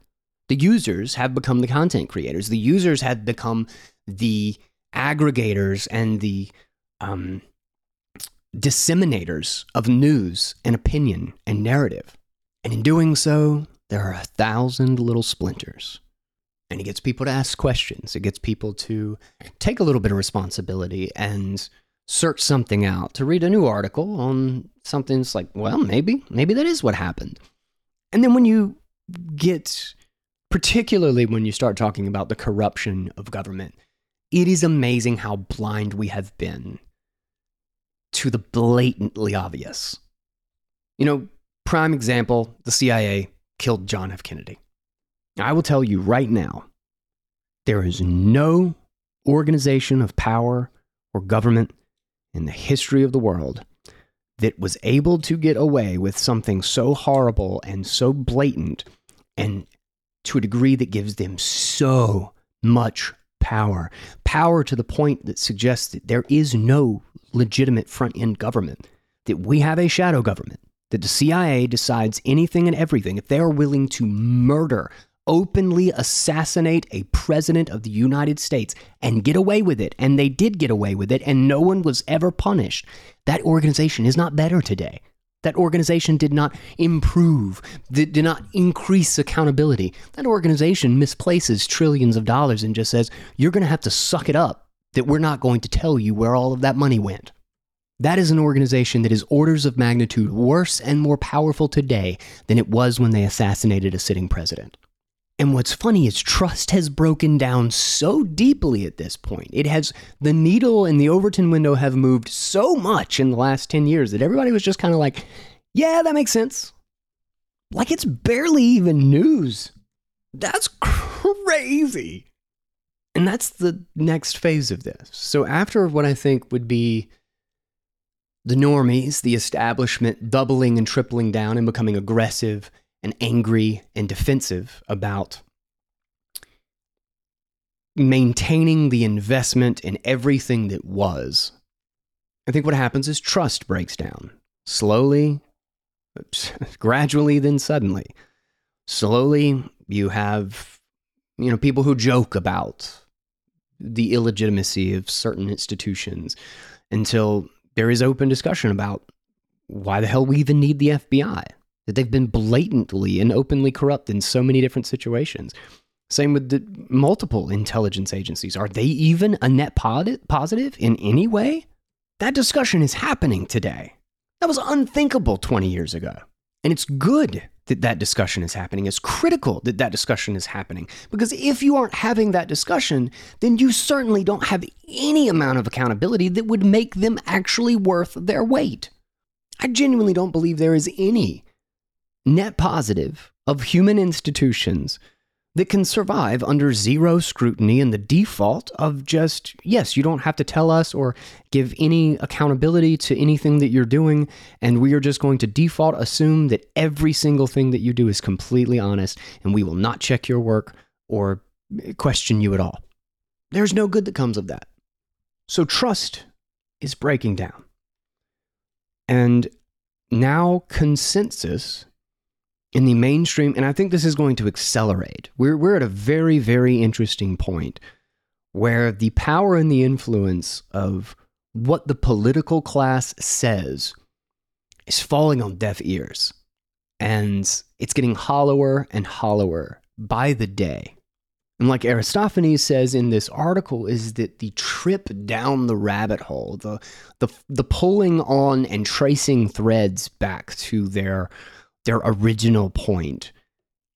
The users have become the content creators, the users have become the aggregators and the um, disseminators of news and opinion and narrative. And in doing so, there are a thousand little splinters. And it gets people to ask questions. It gets people to take a little bit of responsibility and search something out, to read a new article on something that's like, well, maybe, maybe that is what happened. And then when you get, particularly when you start talking about the corruption of government, it is amazing how blind we have been to the blatantly obvious. You know, prime example the CIA killed John F. Kennedy. I will tell you right now there is no organization of power or government in the history of the world that was able to get away with something so horrible and so blatant and to a degree that gives them so much power. Power to the point that suggests that there is no legitimate front end government, that we have a shadow government, that the CIA decides anything and everything. If they are willing to murder, openly assassinate a president of the United States and get away with it, and they did get away with it, and no one was ever punished, that organization is not better today. That organization did not improve, did not increase accountability. That organization misplaces trillions of dollars and just says, you're going to have to suck it up that we're not going to tell you where all of that money went. That is an organization that is orders of magnitude worse and more powerful today than it was when they assassinated a sitting president. And what's funny is trust has broken down so deeply at this point. It has, the needle and the Overton window have moved so much in the last 10 years that everybody was just kind of like, yeah, that makes sense. Like it's barely even news. That's crazy. And that's the next phase of this. So, after what I think would be the normies, the establishment doubling and tripling down and becoming aggressive and angry and defensive about maintaining the investment in everything that was, I think what happens is trust breaks down slowly, (laughs) gradually, then suddenly. Slowly, you have you know people who joke about the illegitimacy of certain institutions until there is open discussion about why the hell we even need the FBI that they've been blatantly and openly corrupt in so many different situations. Same with the multiple intelligence agencies. Are they even a net positive in any way? That discussion is happening today. That was unthinkable 20 years ago. And it's good that that discussion is happening. It's critical that that discussion is happening. Because if you aren't having that discussion, then you certainly don't have any amount of accountability that would make them actually worth their weight. I genuinely don't believe there is any net positive of human institutions that can survive under zero scrutiny and the default of just, yes, you don't have to tell us or give any accountability to anything that you're doing. And we are just going to default assume that every single thing that you do is completely honest and we will not check your work or question you at all. There's no good that comes of that. So trust is breaking down. And now consensus in the mainstream, and I think this is going to accelerate. We're, we're at a very, very interesting point where the power and the influence of what the political class says is falling on deaf ears. And it's getting hollower and hollower by the day. And like Aristophanes says in this article, is that the trip down the rabbit hole, the the the pulling on and tracing threads back to their their original point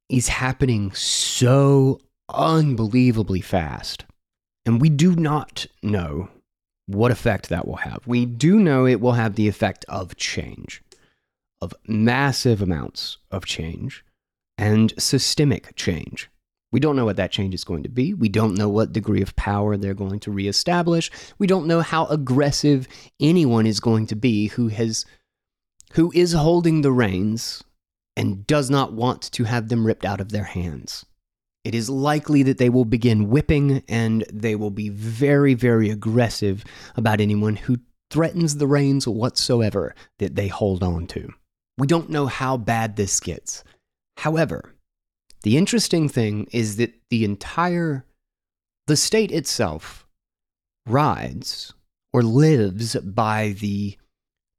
is happening so unbelievably fast. And we do not know what effect that will have. We do know it will have the effect of change, of massive amounts of change and systemic change. We don't know what that change is going to be. We don't know what degree of power they're going to reestablish. We don't know how aggressive anyone is going to be who has who is holding the reins and does not want to have them ripped out of their hands. It is likely that they will begin whipping and they will be very, very aggressive about anyone who threatens the reins whatsoever that they hold on to. We don't know how bad this gets. However, the interesting thing is that the entire the state itself rides or lives by the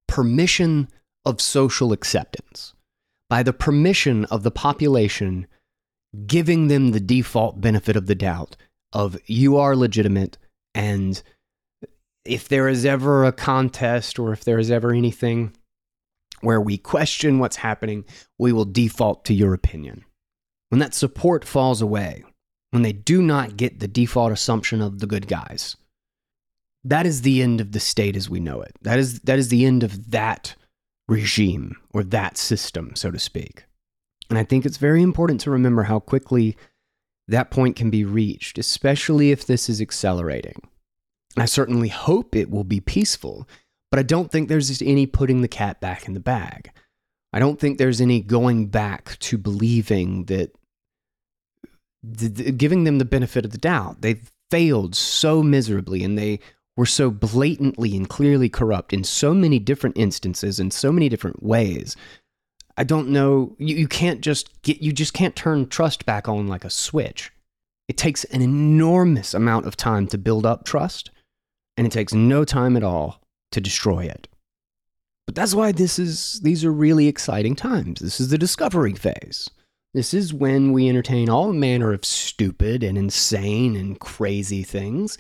permission of social acceptance, by the permission of the population giving them the default benefit of the doubt of you are legitimate and if there is ever a contest or if there is ever anything where we question what's happening, we will default to your opinion. When that support falls away, when they do not get the default assumption of the good guys, that is the end of the state as we know it. That is, that is the end of that regime or that system, so to speak. And I think it's very important to remember how quickly that point can be reached, especially if this is accelerating. I certainly hope it will be peaceful, but I don't think there's any putting the cat back in the bag. I don't think there's any going back to believing that giving them the benefit of the doubt. They've failed so miserably and they were so blatantly and clearly corrupt in so many different instances in so many different ways. I don't know. You, you can't just get, you just can't turn trust back on like a switch. It takes an enormous amount of time to build up trust, and it takes no time at all to destroy it. But that's why this is, these are really exciting times. This is the discovery phase. This is when we entertain all manner of stupid and insane and crazy things,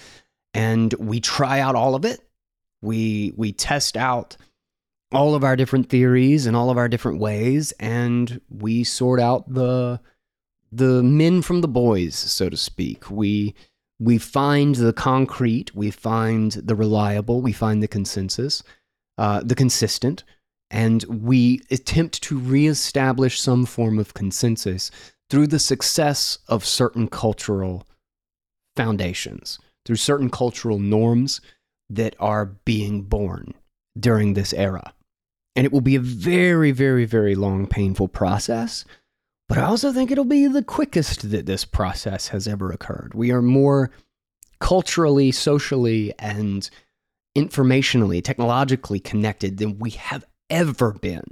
and we try out all of it. We we test out all of our different theories and all of our different ways, and we sort out the the men from the boys, so to speak. We we find the concrete, we find the reliable, we find the consensus, uh, the consistent, and we attempt to reestablish some form of consensus through the success of certain cultural foundations, through certain cultural norms that are being born during this era. And it will be a very, very, very long, painful process. But I also think it'll be the quickest that this process has ever occurred. We are more culturally, socially, and informationally, technologically connected than we have ever been.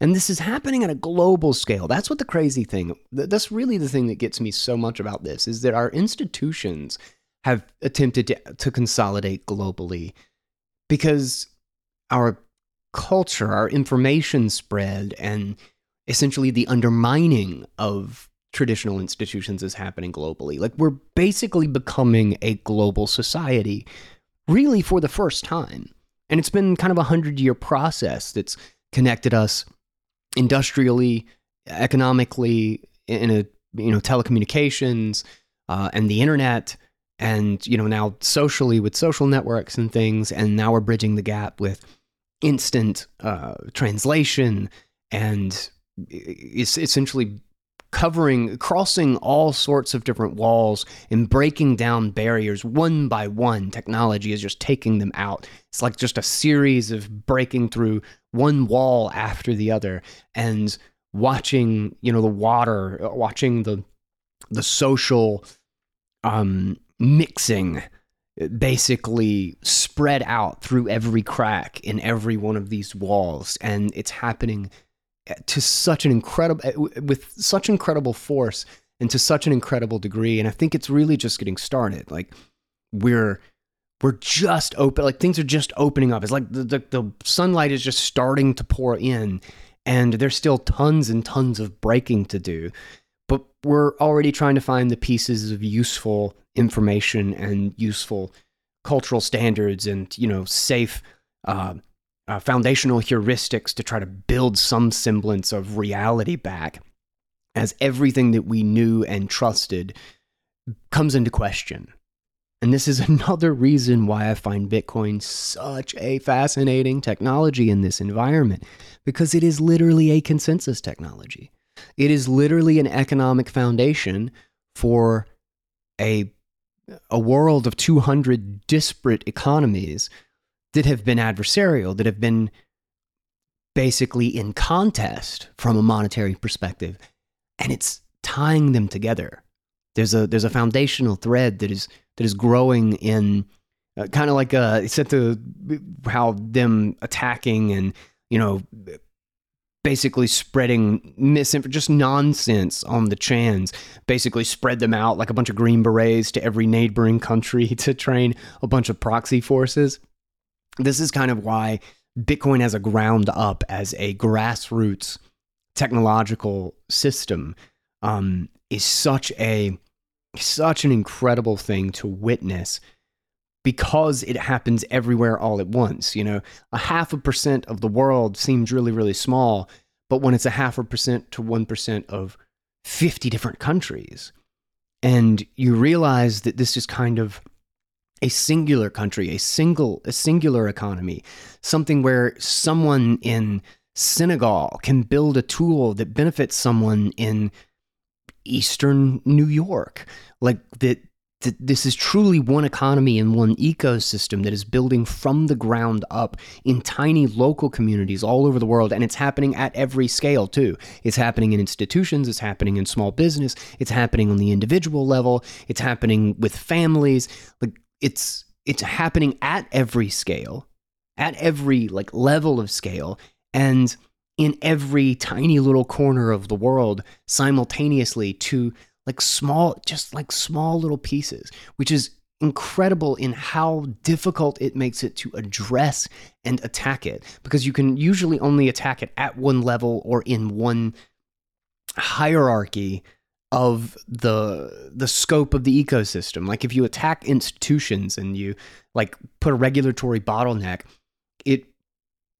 And this is happening at a global scale. That's what the crazy thing, that's really the thing that gets me so much about this is that our institutions have attempted to, to consolidate globally because our culture, our information spread, and essentially the undermining of traditional institutions is happening globally. Like we're basically becoming a global society, really for the first time. And it's been kind of a hundred year process that's connected us industrially, economically, in a you know telecommunications uh, and the internet, and you know now socially with social networks and things, and now we're bridging the gap with instant uh, translation and it's essentially covering, crossing all sorts of different walls and breaking down barriers one by one. Technology is just taking them out. It's like just a series of breaking through one wall after the other and watching, you know, the water, watching the the social um, mixing basically spread out through every crack in every one of these walls. And it's happening to such an incredible uh, with such incredible force and to such an incredible degree. And i think it's really just getting started. Like we're we're just open like things are just opening up. It's like the, the, the sunlight is just starting to pour in and there's still tons and tons of breaking to do but we're already trying to find the pieces of useful information and useful cultural standards and you know safe uh, uh, foundational heuristics to try to build some semblance of reality back as everything that we knew and trusted comes into question. And this is (laughs) another reason why I find Bitcoin such a fascinating technology in this environment, because it is literally a consensus technology. It is literally an economic foundation for a, a world of 200 disparate economies that have been adversarial, that have been basically in contest from a monetary perspective, and it's tying them together. There's a there's a foundational thread that is that is growing in uh, kind of like uh, set to how them attacking and you know basically spreading misinformation, just nonsense on the Chans, basically spread them out like a bunch of Green Berets to every neighboring country (laughs) to train a bunch of proxy forces. This is kind of why Bitcoin as a ground up, as a grassroots technological system, um, is such a such an incredible thing to witness because it happens everywhere all at once. You know, a half a percent of the world seems really, really small, but when it's a half a percent to 1% of 50 different countries, and you realize that this is kind of a singular country, a single, a singular economy, something where someone in Senegal can build a tool that benefits someone in Eastern New York, like that this is truly one economy and one ecosystem that is building from the ground up in tiny local communities all over the world. And it's happening at every scale, too. It's happening in institutions, it's happening in small business, it's happening on the individual level, it's happening with families. Like it's it's happening at every scale, at every like level of scale. And in every tiny little corner of the world simultaneously to like small, just like small little pieces, which is incredible in how difficult it makes it to address and attack it because you can usually only attack it at one level or in one hierarchy of the the scope of the ecosystem. Like if you attack institutions and you like put a regulatory bottleneck it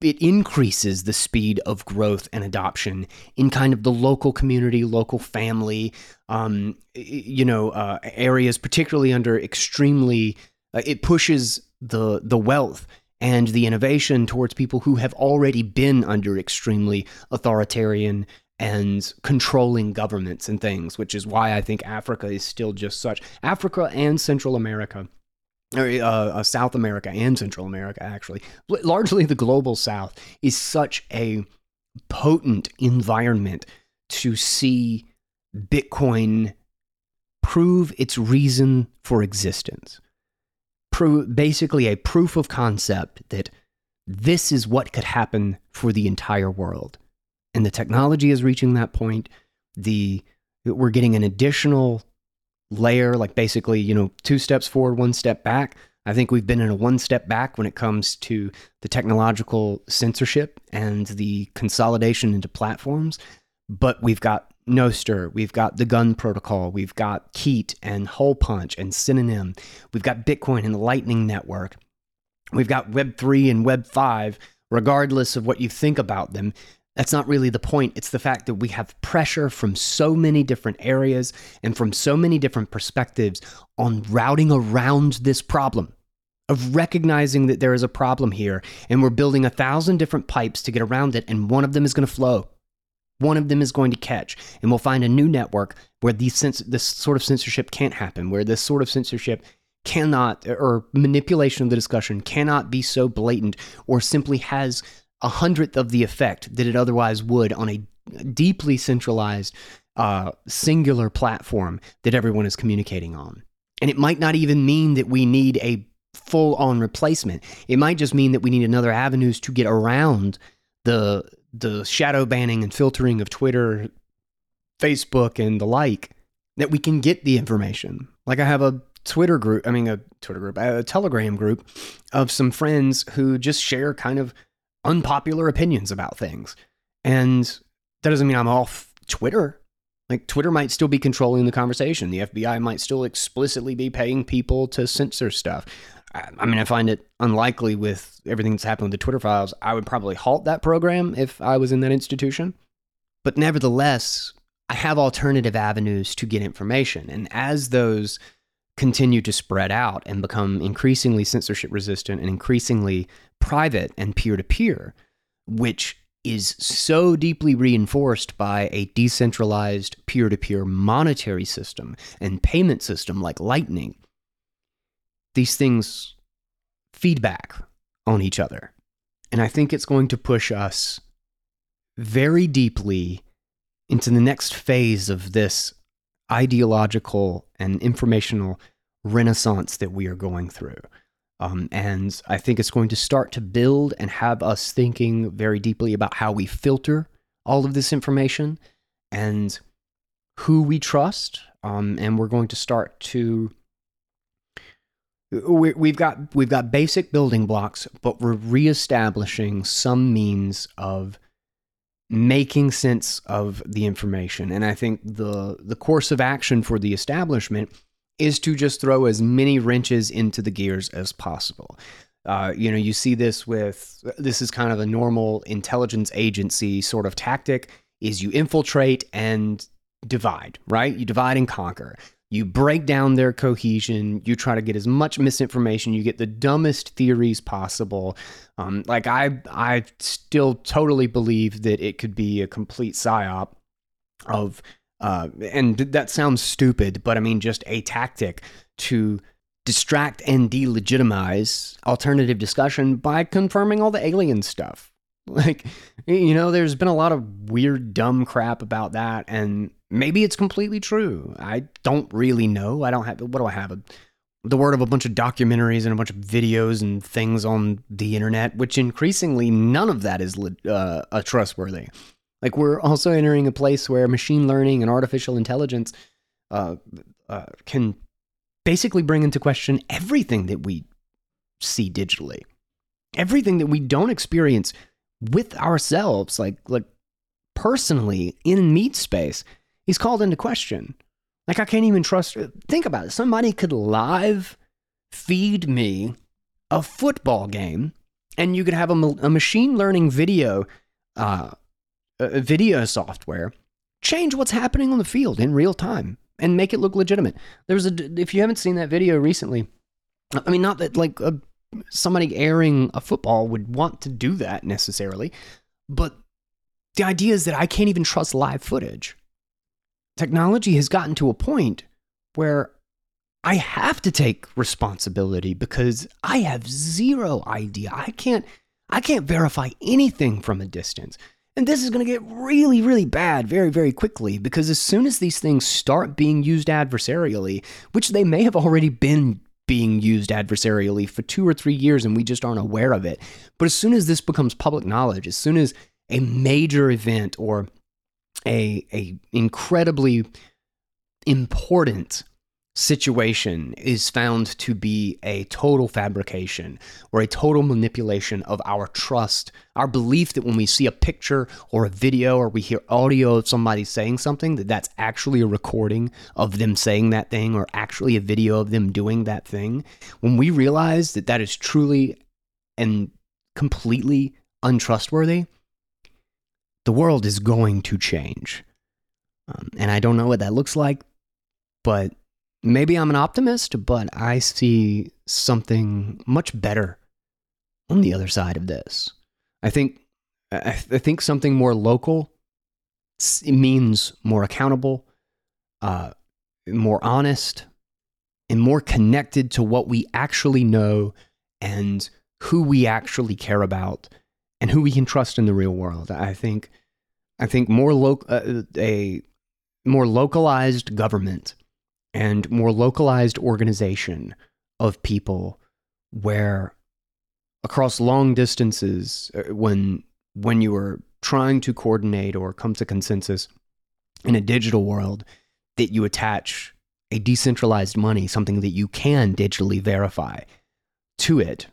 it increases the speed of growth and adoption in kind of the local community, local family, um, you know, uh, areas, particularly under extremely. Uh, it pushes the the wealth and the innovation towards people who have already been under extremely authoritarian and controlling governments and things, which is why I think Africa is still just such. Africa and Central America uh, uh, South America and Central America, actually, largely the global South, is such a potent environment to see Bitcoin prove its reason for existence. Pro- basically, a proof of concept that this is what could happen for the entire world. And the technology is reaching that point. The we're getting an additional layer, like basically, you know, two steps forward, one step back. I think we've been in a one step back when it comes to the technological censorship and the consolidation into platforms. But we've got Nostr, we've got the Gun Protocol, we've got Keet and Holepunch and Synonym, we've got Bitcoin and the Lightning Network, we've got Web3 and Web5. Regardless of what you think about them, that's not really the point. It's the fact that we have pressure from so many different areas and from so many different perspectives on routing around this problem of recognizing that there is a problem here and we're building a thousand different pipes to get around it and one of them is going to flow one of them is going to catch and we'll find a new network where these this sort of censorship can't happen where this sort of censorship cannot or manipulation of the discussion cannot be so blatant or simply has a hundredth of the effect that it otherwise would on a deeply centralized, uh, singular platform that everyone is communicating on. And it might not even mean that we need a full on replacement. It might just mean that we need another avenues to get around the the shadow banning and filtering of Twitter, Facebook, and the like. That we can get the information. Like I have a Twitter group, I mean a Twitter group, a Telegram group of some friends who just share kind of unpopular opinions about things. And that doesn't mean I'm off Twitter. Like, Twitter might still be controlling the conversation. The FBI might still explicitly be paying people to censor stuff. I, mean, I find it unlikely with everything that's happened with the Twitter files. I would probably halt that program if I was in that institution. But nevertheless, I have alternative avenues to get information. And as those continue to spread out and become increasingly censorship resistant and increasingly private and peer to peer, which is so deeply reinforced by a decentralized peer to peer monetary system and payment system like Lightning. These things feedback on each other. And I think it's going to push us very deeply into the next phase of this ideological and informational renaissance that we are going through. Um, and I think it's going to start to build and have us thinking very deeply about how we filter all of this information and who we trust. Um, and we're going to start to we, have got we've got basic building blocks, but we're reestablishing some means of making sense of the information. And I think the the course of action for the establishment is to just throw as many wrenches into the gears as possible. Uh, you know, you see this with this is kind of a normal intelligence agency sort of tactic is you infiltrate and divide, right? You divide and conquer. You break down their cohesion. You try to get as much misinformation. You get the dumbest theories possible. Um, like I, I still totally believe that it could be a complete psyop of, uh, and that sounds stupid, but I mean just a tactic to distract and delegitimize alternative discussion by confirming all the alien stuff. (laughs) Like, you know, there's been a lot of weird, dumb crap about that, and maybe it's completely true. I don't really know. I don't have, what do I have? the word of a bunch of documentaries and a bunch of videos and things on the internet, which increasingly none of that is uh, trustworthy. Like, we're also entering a place where machine learning and artificial intelligence uh, uh can basically bring into question everything that we see digitally, everything that we don't experience with ourselves, like like personally in meat space, is called into question. Like I can't even trust. Think about it. Somebody could live feed me a football game, and you could have a, a machine learning video, uh, video software change what's happening on the field in real time and make it look legitimate. There's a if you haven't seen that video recently, I mean, not that like a somebody airing a football would want to do that necessarily, but the idea is that I can't even trust live footage. Technology has gotten to a point where I have to take responsibility because I have zero idea. I can't I can't verify anything from a distance. And this is going to get really, really bad very, very quickly because as soon as these things start being used adversarially, which they may have already been being used adversarially for two or three years and we just aren't aware of it. But as soon as this becomes public knowledge, as soon as a major event or a, a incredibly important situation is found to be a total fabrication or a total manipulation of our trust, our belief that when we see a picture or a video or we hear audio of somebody saying something, that that's actually a recording of them saying that thing or actually a video of them doing that thing. When we realize that that is truly and completely untrustworthy, the world is going to change. Um, and I don't know what that looks like, but maybe I'm an optimist, but I see something much better on the other side of this. I think I, think something more local means more accountable, uh, more honest, and more connected to what we actually know and who we actually care about and who we can trust in the real world. I think I think more lo- uh, a more localized government and more localized organization of people where across long distances uh, when when you are trying to coordinate or come to consensus in a digital world that you attach a decentralized money something that you can digitally verify to it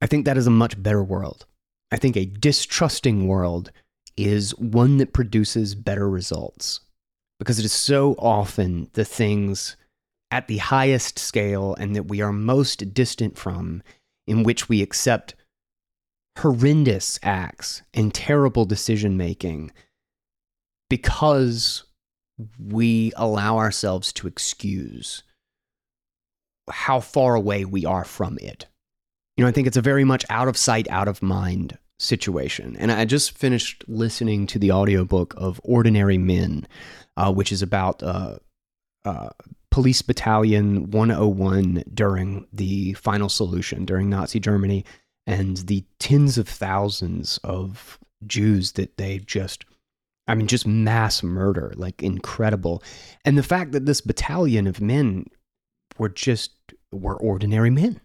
i think that is a much better world i think a distrusting world is one that produces better results because it is so often the things at the highest scale and that we are most distant from in which we accept horrendous acts and terrible decision making because we allow ourselves to excuse how far away we are from it. You know, I think it's a very much out of sight, out of mind situation. And I just finished listening to the audiobook of Ordinary Men uh, which is about uh, uh, Police Battalion 101 during the final solution during Nazi Germany and the tens of thousands of Jews that they just, I mean, just mass murder, like incredible. And the fact that this battalion of men were just, were ordinary men.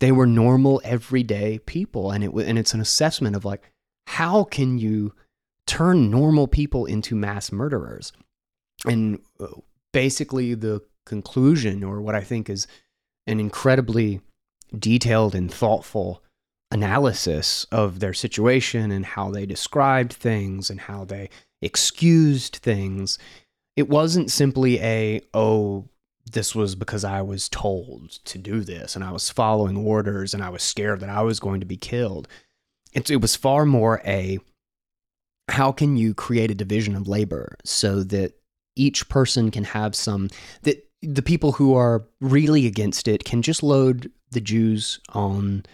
They were normal, everyday people. And, it, and it's an assessment of like, how can you turn normal people into mass murderers? And uh, basically, the conclusion, or what I think is an incredibly detailed and thoughtful analysis of their situation and how they described things and how they excused things. It wasn't simply a, oh, this was because I was told to do this and I was following orders and I was scared that I was going to be killed. It, it was far more a, how can you create a division of labor so that each person can have some, that the people who are really against it can just load the Jews on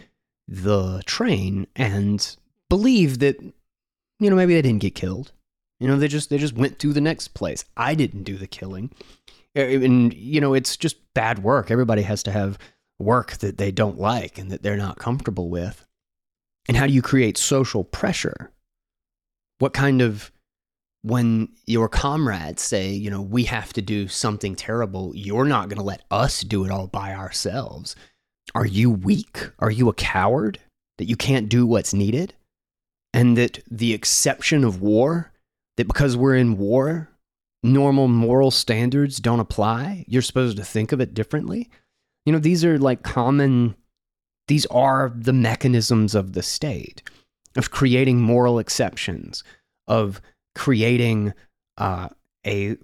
the train and believe that you know maybe they didn't get killed. You know, they just they just went to the next place. I didn't do the killing. Uh, and you know, it's just bad work. Everybody has to have work that they don't like and that they're not comfortable with. And how do you create social pressure? What kind of when your comrades say, you know, we have to do something terrible, you're not going to let us do it all by ourselves. Are you weak? Are you a coward that you can't do what's needed? And that the exception of war, that because we're in war, normal moral standards don't apply? You're supposed to think of it differently? You know, these are like common, these are the mechanisms of the state of creating moral exceptions, of creating uh, a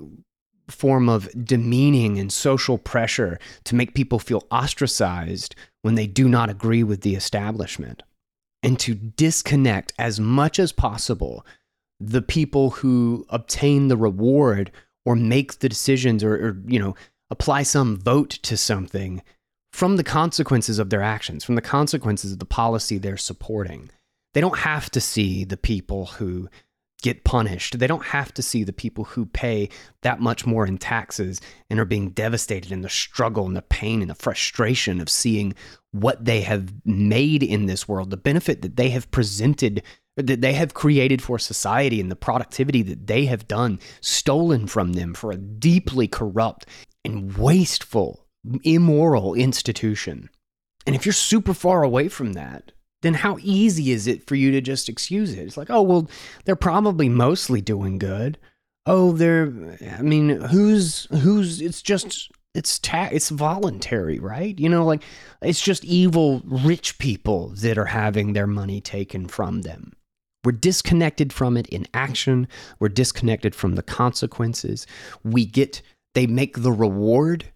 form of demeaning and social pressure to make people feel ostracized when they do not agree with the establishment, and to disconnect as much as possible the people who obtain the reward or make the decisions or, or you know apply some vote to something from the consequences of their actions, from the consequences of the policy they're supporting. They don't have to see the people who get punished. They don't have to see the people who pay that much more in taxes and are being devastated in the struggle and the pain and the frustration of seeing what they have made in this world, the benefit that they have presented, that they have created for society, and the productivity that they have done, stolen from them for a deeply corrupt and wasteful, immoral institution. And if you're super far away from that, then how easy is it for you to just excuse it? It's like, oh, well, they're probably mostly doing good. Oh, they're, I mean, who's, who's, it's just, it's ta- it's voluntary, right? You know, like it's just evil rich people that are having their money taken from them. We're disconnected from it in action. We're disconnected from the consequences. We get, they make the reward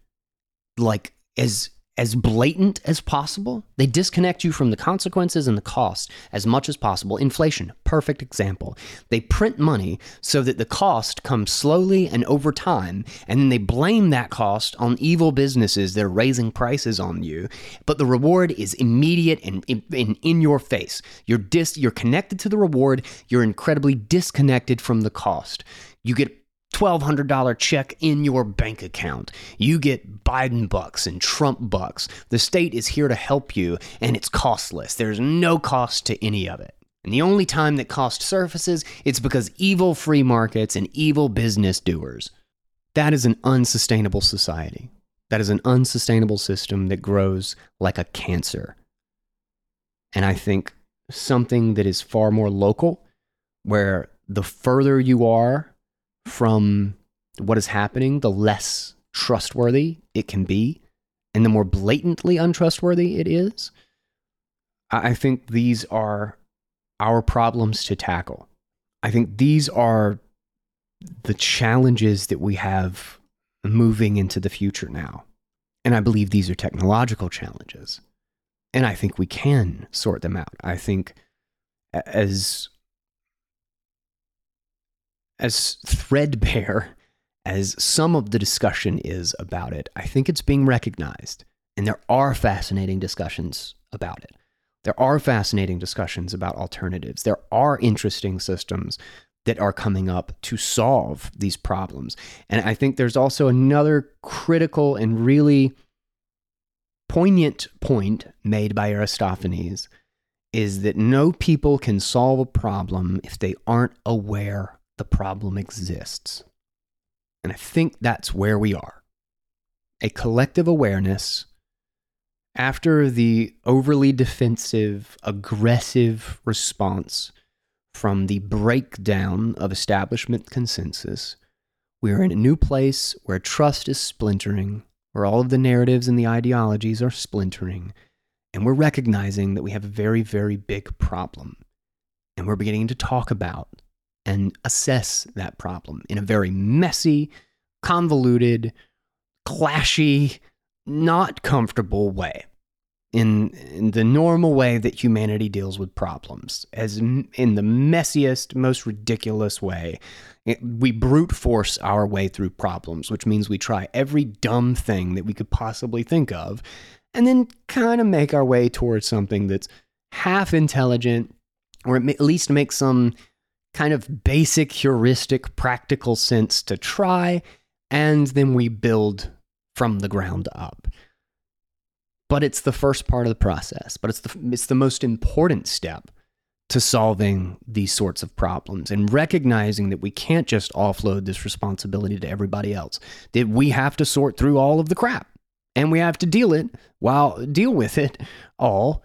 like as as blatant as possible. They disconnect you from the consequences and the cost as much as possible. Inflation, perfect example. They print money so that the cost comes slowly and over time, and then they blame that cost on evil businesses that are raising prices on you. But the reward is immediate and in, in your face. You're dis, you're connected to the reward. You're incredibly disconnected from the cost. You get $1,200 check in your bank account. You get Biden bucks and Trump bucks. The state is here to help you, and it's costless. There's no cost to any of it. And the only time that cost surfaces, it's because evil free markets and evil business doers. That is an unsustainable society. That is an unsustainable system that grows like a cancer. And I think something that is far more local, where the further you are from what is happening, the less trustworthy it can be, and the more blatantly untrustworthy it is. I think these are our problems to tackle. I think these are the challenges that we have moving into the future now. And I believe these are technological challenges. And I think we can sort them out. I think as as threadbare as some of the discussion is about it, I think it's being recognized. And there are fascinating discussions about it. There are fascinating discussions about alternatives. There are interesting systems that are coming up to solve these problems. And I think there's also another critical and really poignant point made by Aristophanes is that no people can solve a problem if they aren't aware the problem exists. And I think that's where we are. A collective awareness after the overly defensive, aggressive response from the breakdown of establishment consensus, we are in a new place where trust is splintering, where all of the narratives and the ideologies are splintering, and we're recognizing that we have a very, very big problem. And we're beginning to talk about and assess that problem in a very messy, convoluted, clashy, not comfortable way. In, in the normal way that humanity deals with problems, as in the messiest, most ridiculous way. we brute force our way through problems, which means we try every dumb thing that we could possibly think of, and then kind of make our way towards something that's half intelligent, or at least make some kind of basic heuristic practical sense to try, and then we build from the ground up. But it's the first part of the process, but it's the, it's the most important step to solving these sorts of problems and recognizing that we can't just offload this responsibility to everybody else, that we have to sort through all of the crap and we have to deal it while deal with it all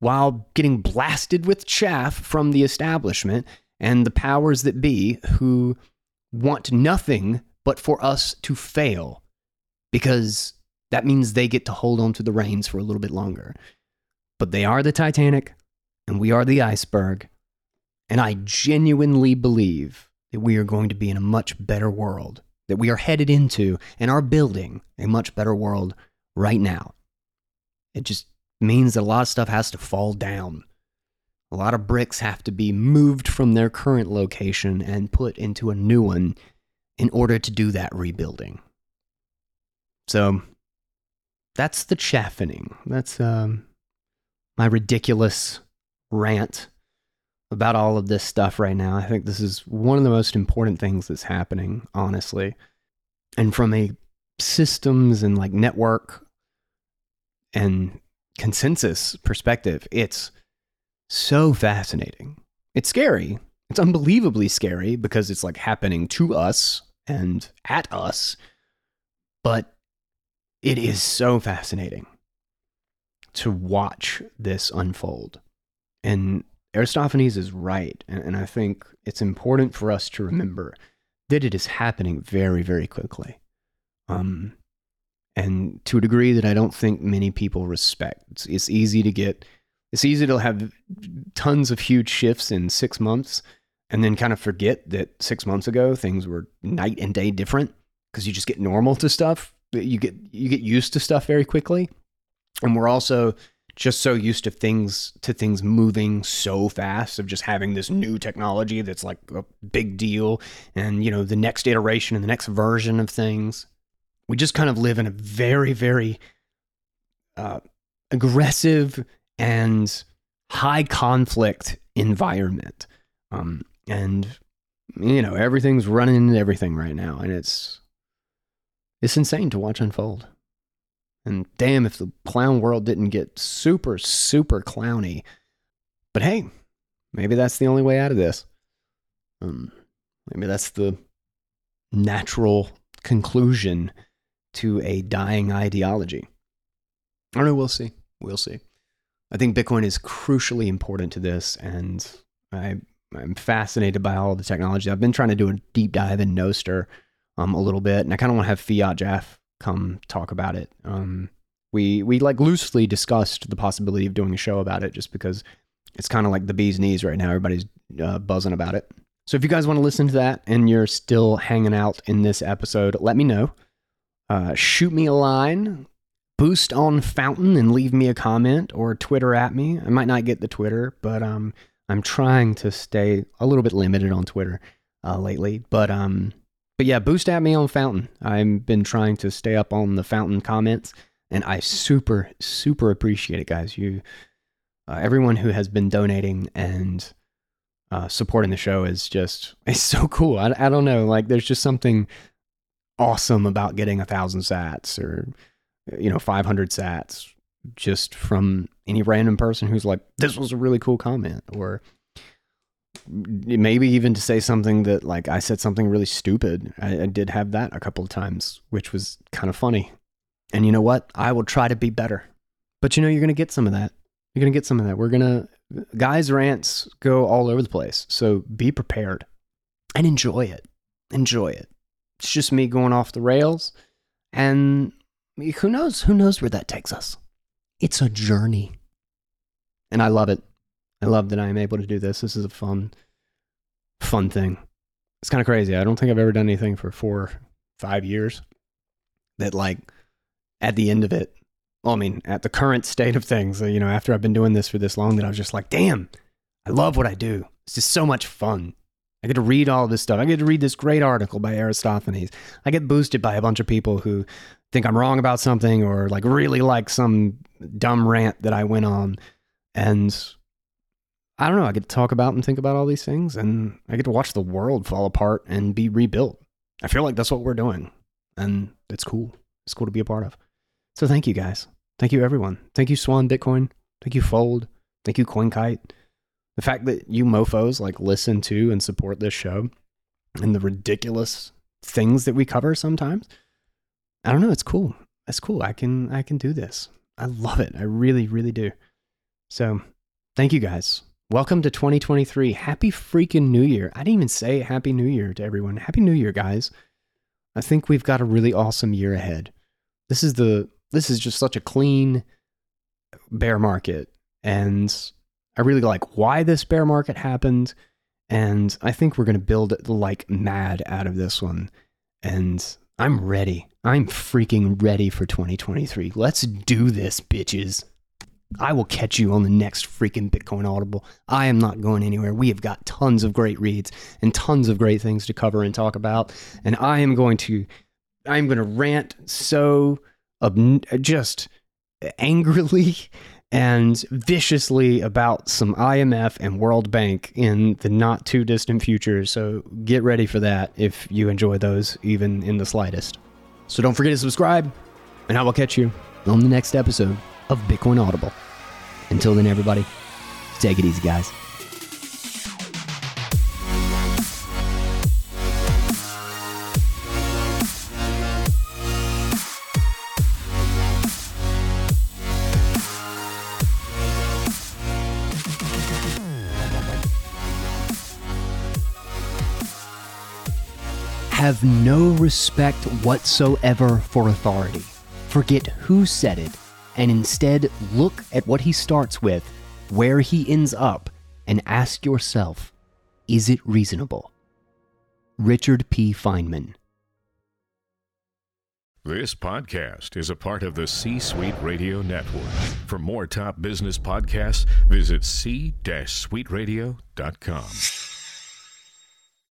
while getting blasted with chaff from the establishment and the powers that be who want nothing but for us to fail because that means they get to hold on to the reins for a little bit longer. But they are the Titanic and we are the iceberg. And I genuinely believe that we are going to be in a much better world, that we are headed into and are building a much better world right now. It just means that a lot of stuff has to fall down. A lot of bricks have to be moved from their current location and put into a new one in order to do that rebuilding. So that's the chaffening. That's um, my ridiculous rant about all of this stuff right now. I think this is one of the most important things that's happening, honestly. And from a systems and like network and consensus perspective, it's so fascinating. It's scary. It's unbelievably scary because it's like happening to us and at us. But it is so fascinating to watch this unfold. And Aristophanes is right. And, I think it's important for us to remember that it is happening very, very quickly. Um, and to a degree that I don't think many people respect. It's, easy to get, it's easy to have tons of huge shifts in six months and then kind of forget that six months ago things were night and day different because you just get normal to stuff. You get you get used to stuff very quickly, and we're also just so used to things to things moving so fast of just having this new technology that's like a big deal and you know the next iteration and the next version of things we just kind of live in a very, very uh, aggressive and high conflict environment. Um, and you know everything's running into everything right now, and it's it's insane to watch unfold. And damn, if the clown world didn't get super, super clowny. But hey, maybe that's the only way out of this. Um, maybe that's the natural conclusion to a dying ideology. I don't know. We'll see. We'll see. I think Bitcoin is crucially important to this, and I, I'm fascinated by all the technology. I've been trying to do a deep dive in Nostr um, a little bit, and I kind of want to have fiatjaf come talk about it. Um, we we like loosely discussed the possibility of doing a show about it, just because it's kind of like the bee's knees right now. Everybody's uh, buzzing about it. So if you guys want to listen to that and you're still hanging out in this episode, let me know uh, shoot me a line, boost on Fountain and leave me a comment or Twitter at me. I might not get the Twitter, but um, I'm trying to stay a little bit limited on Twitter uh, lately. But um, but yeah, boost at me on Fountain. I've been trying to stay up on the Fountain comments, and I super super appreciate it, guys. You, uh, everyone who has been donating and uh, supporting the show is just (laughs) it's so cool. I, I don't know, like there's just something awesome about getting a thousand sats or you know 500 sats just from any random person who's like, this was a really cool comment, or maybe even to say something that, like, I said something really stupid. I, I did have that a couple of times, which was kind of funny. And you know what? I will try to be better. But you know, you're going to get some of that. You're going to get some of that. We're going to, guys' rants go all over the place. So be prepared and enjoy it. Enjoy it. It's just me going off the rails. And who knows? Who knows where that takes us? It's a journey. And I love it. I love that I am able to do this. This is a fun, fun thing. It's kind of crazy. I don't think I've ever done anything for four, five years that, like, at the end of it, well, I mean, at the current state of things, you know, after I've been doing this for this long, that I was just like, damn, I love what I do. It's just so much fun. I get to read all this stuff. I get to read this great article by Aristophanes. I get boosted by a bunch of people who think I'm wrong about something or like really like some dumb rant that I went on. And I don't know, I get to talk about and think about all these things and I get to watch the world fall apart and be rebuilt. I feel like that's what we're doing. And it's cool. It's cool to be a part of. So thank you guys. Thank you everyone. Thank you Swan Bitcoin. Thank you Fold. Thank you CoinKite the fact that you mofos like listen to and support this show and the ridiculous things that we cover sometimes i don't know it's cool. It's cool. I can i can do this. I love it. I really really do. So thank you guys. Welcome to 2023 happy freaking new year. I didn't even say happy new year to everyone. Happy new year guys. I think we've got a really awesome year ahead. This is the this is just such a clean bear market. And I really like why this bear market happened. And I think we're going to build like mad out of this one. And I'm ready. I'm freaking ready for 2023. Let's do this, bitches. I will catch you on the next freaking Bitcoin Audible. I am not going anywhere. We have got tons of great reads and tons of great things to cover and talk about. And I am going to, I'm going to rant so ob- just angrily and viciously about some IMF and World Bank in the not too distant future. So get ready for that if you enjoy those, even in the slightest. So don't forget to subscribe, and I will catch you on the next episode of Bitcoin Audible. Until then, everybody, take it easy, guys. Have no respect whatsoever for authority. Forget who said it, and instead look at what he starts with, where he ends up, and ask yourself is it reasonable? Richard P. Feynman. This podcast is a part of the C Suite Radio Network. For more top business podcasts, visit c-suiteradio.com.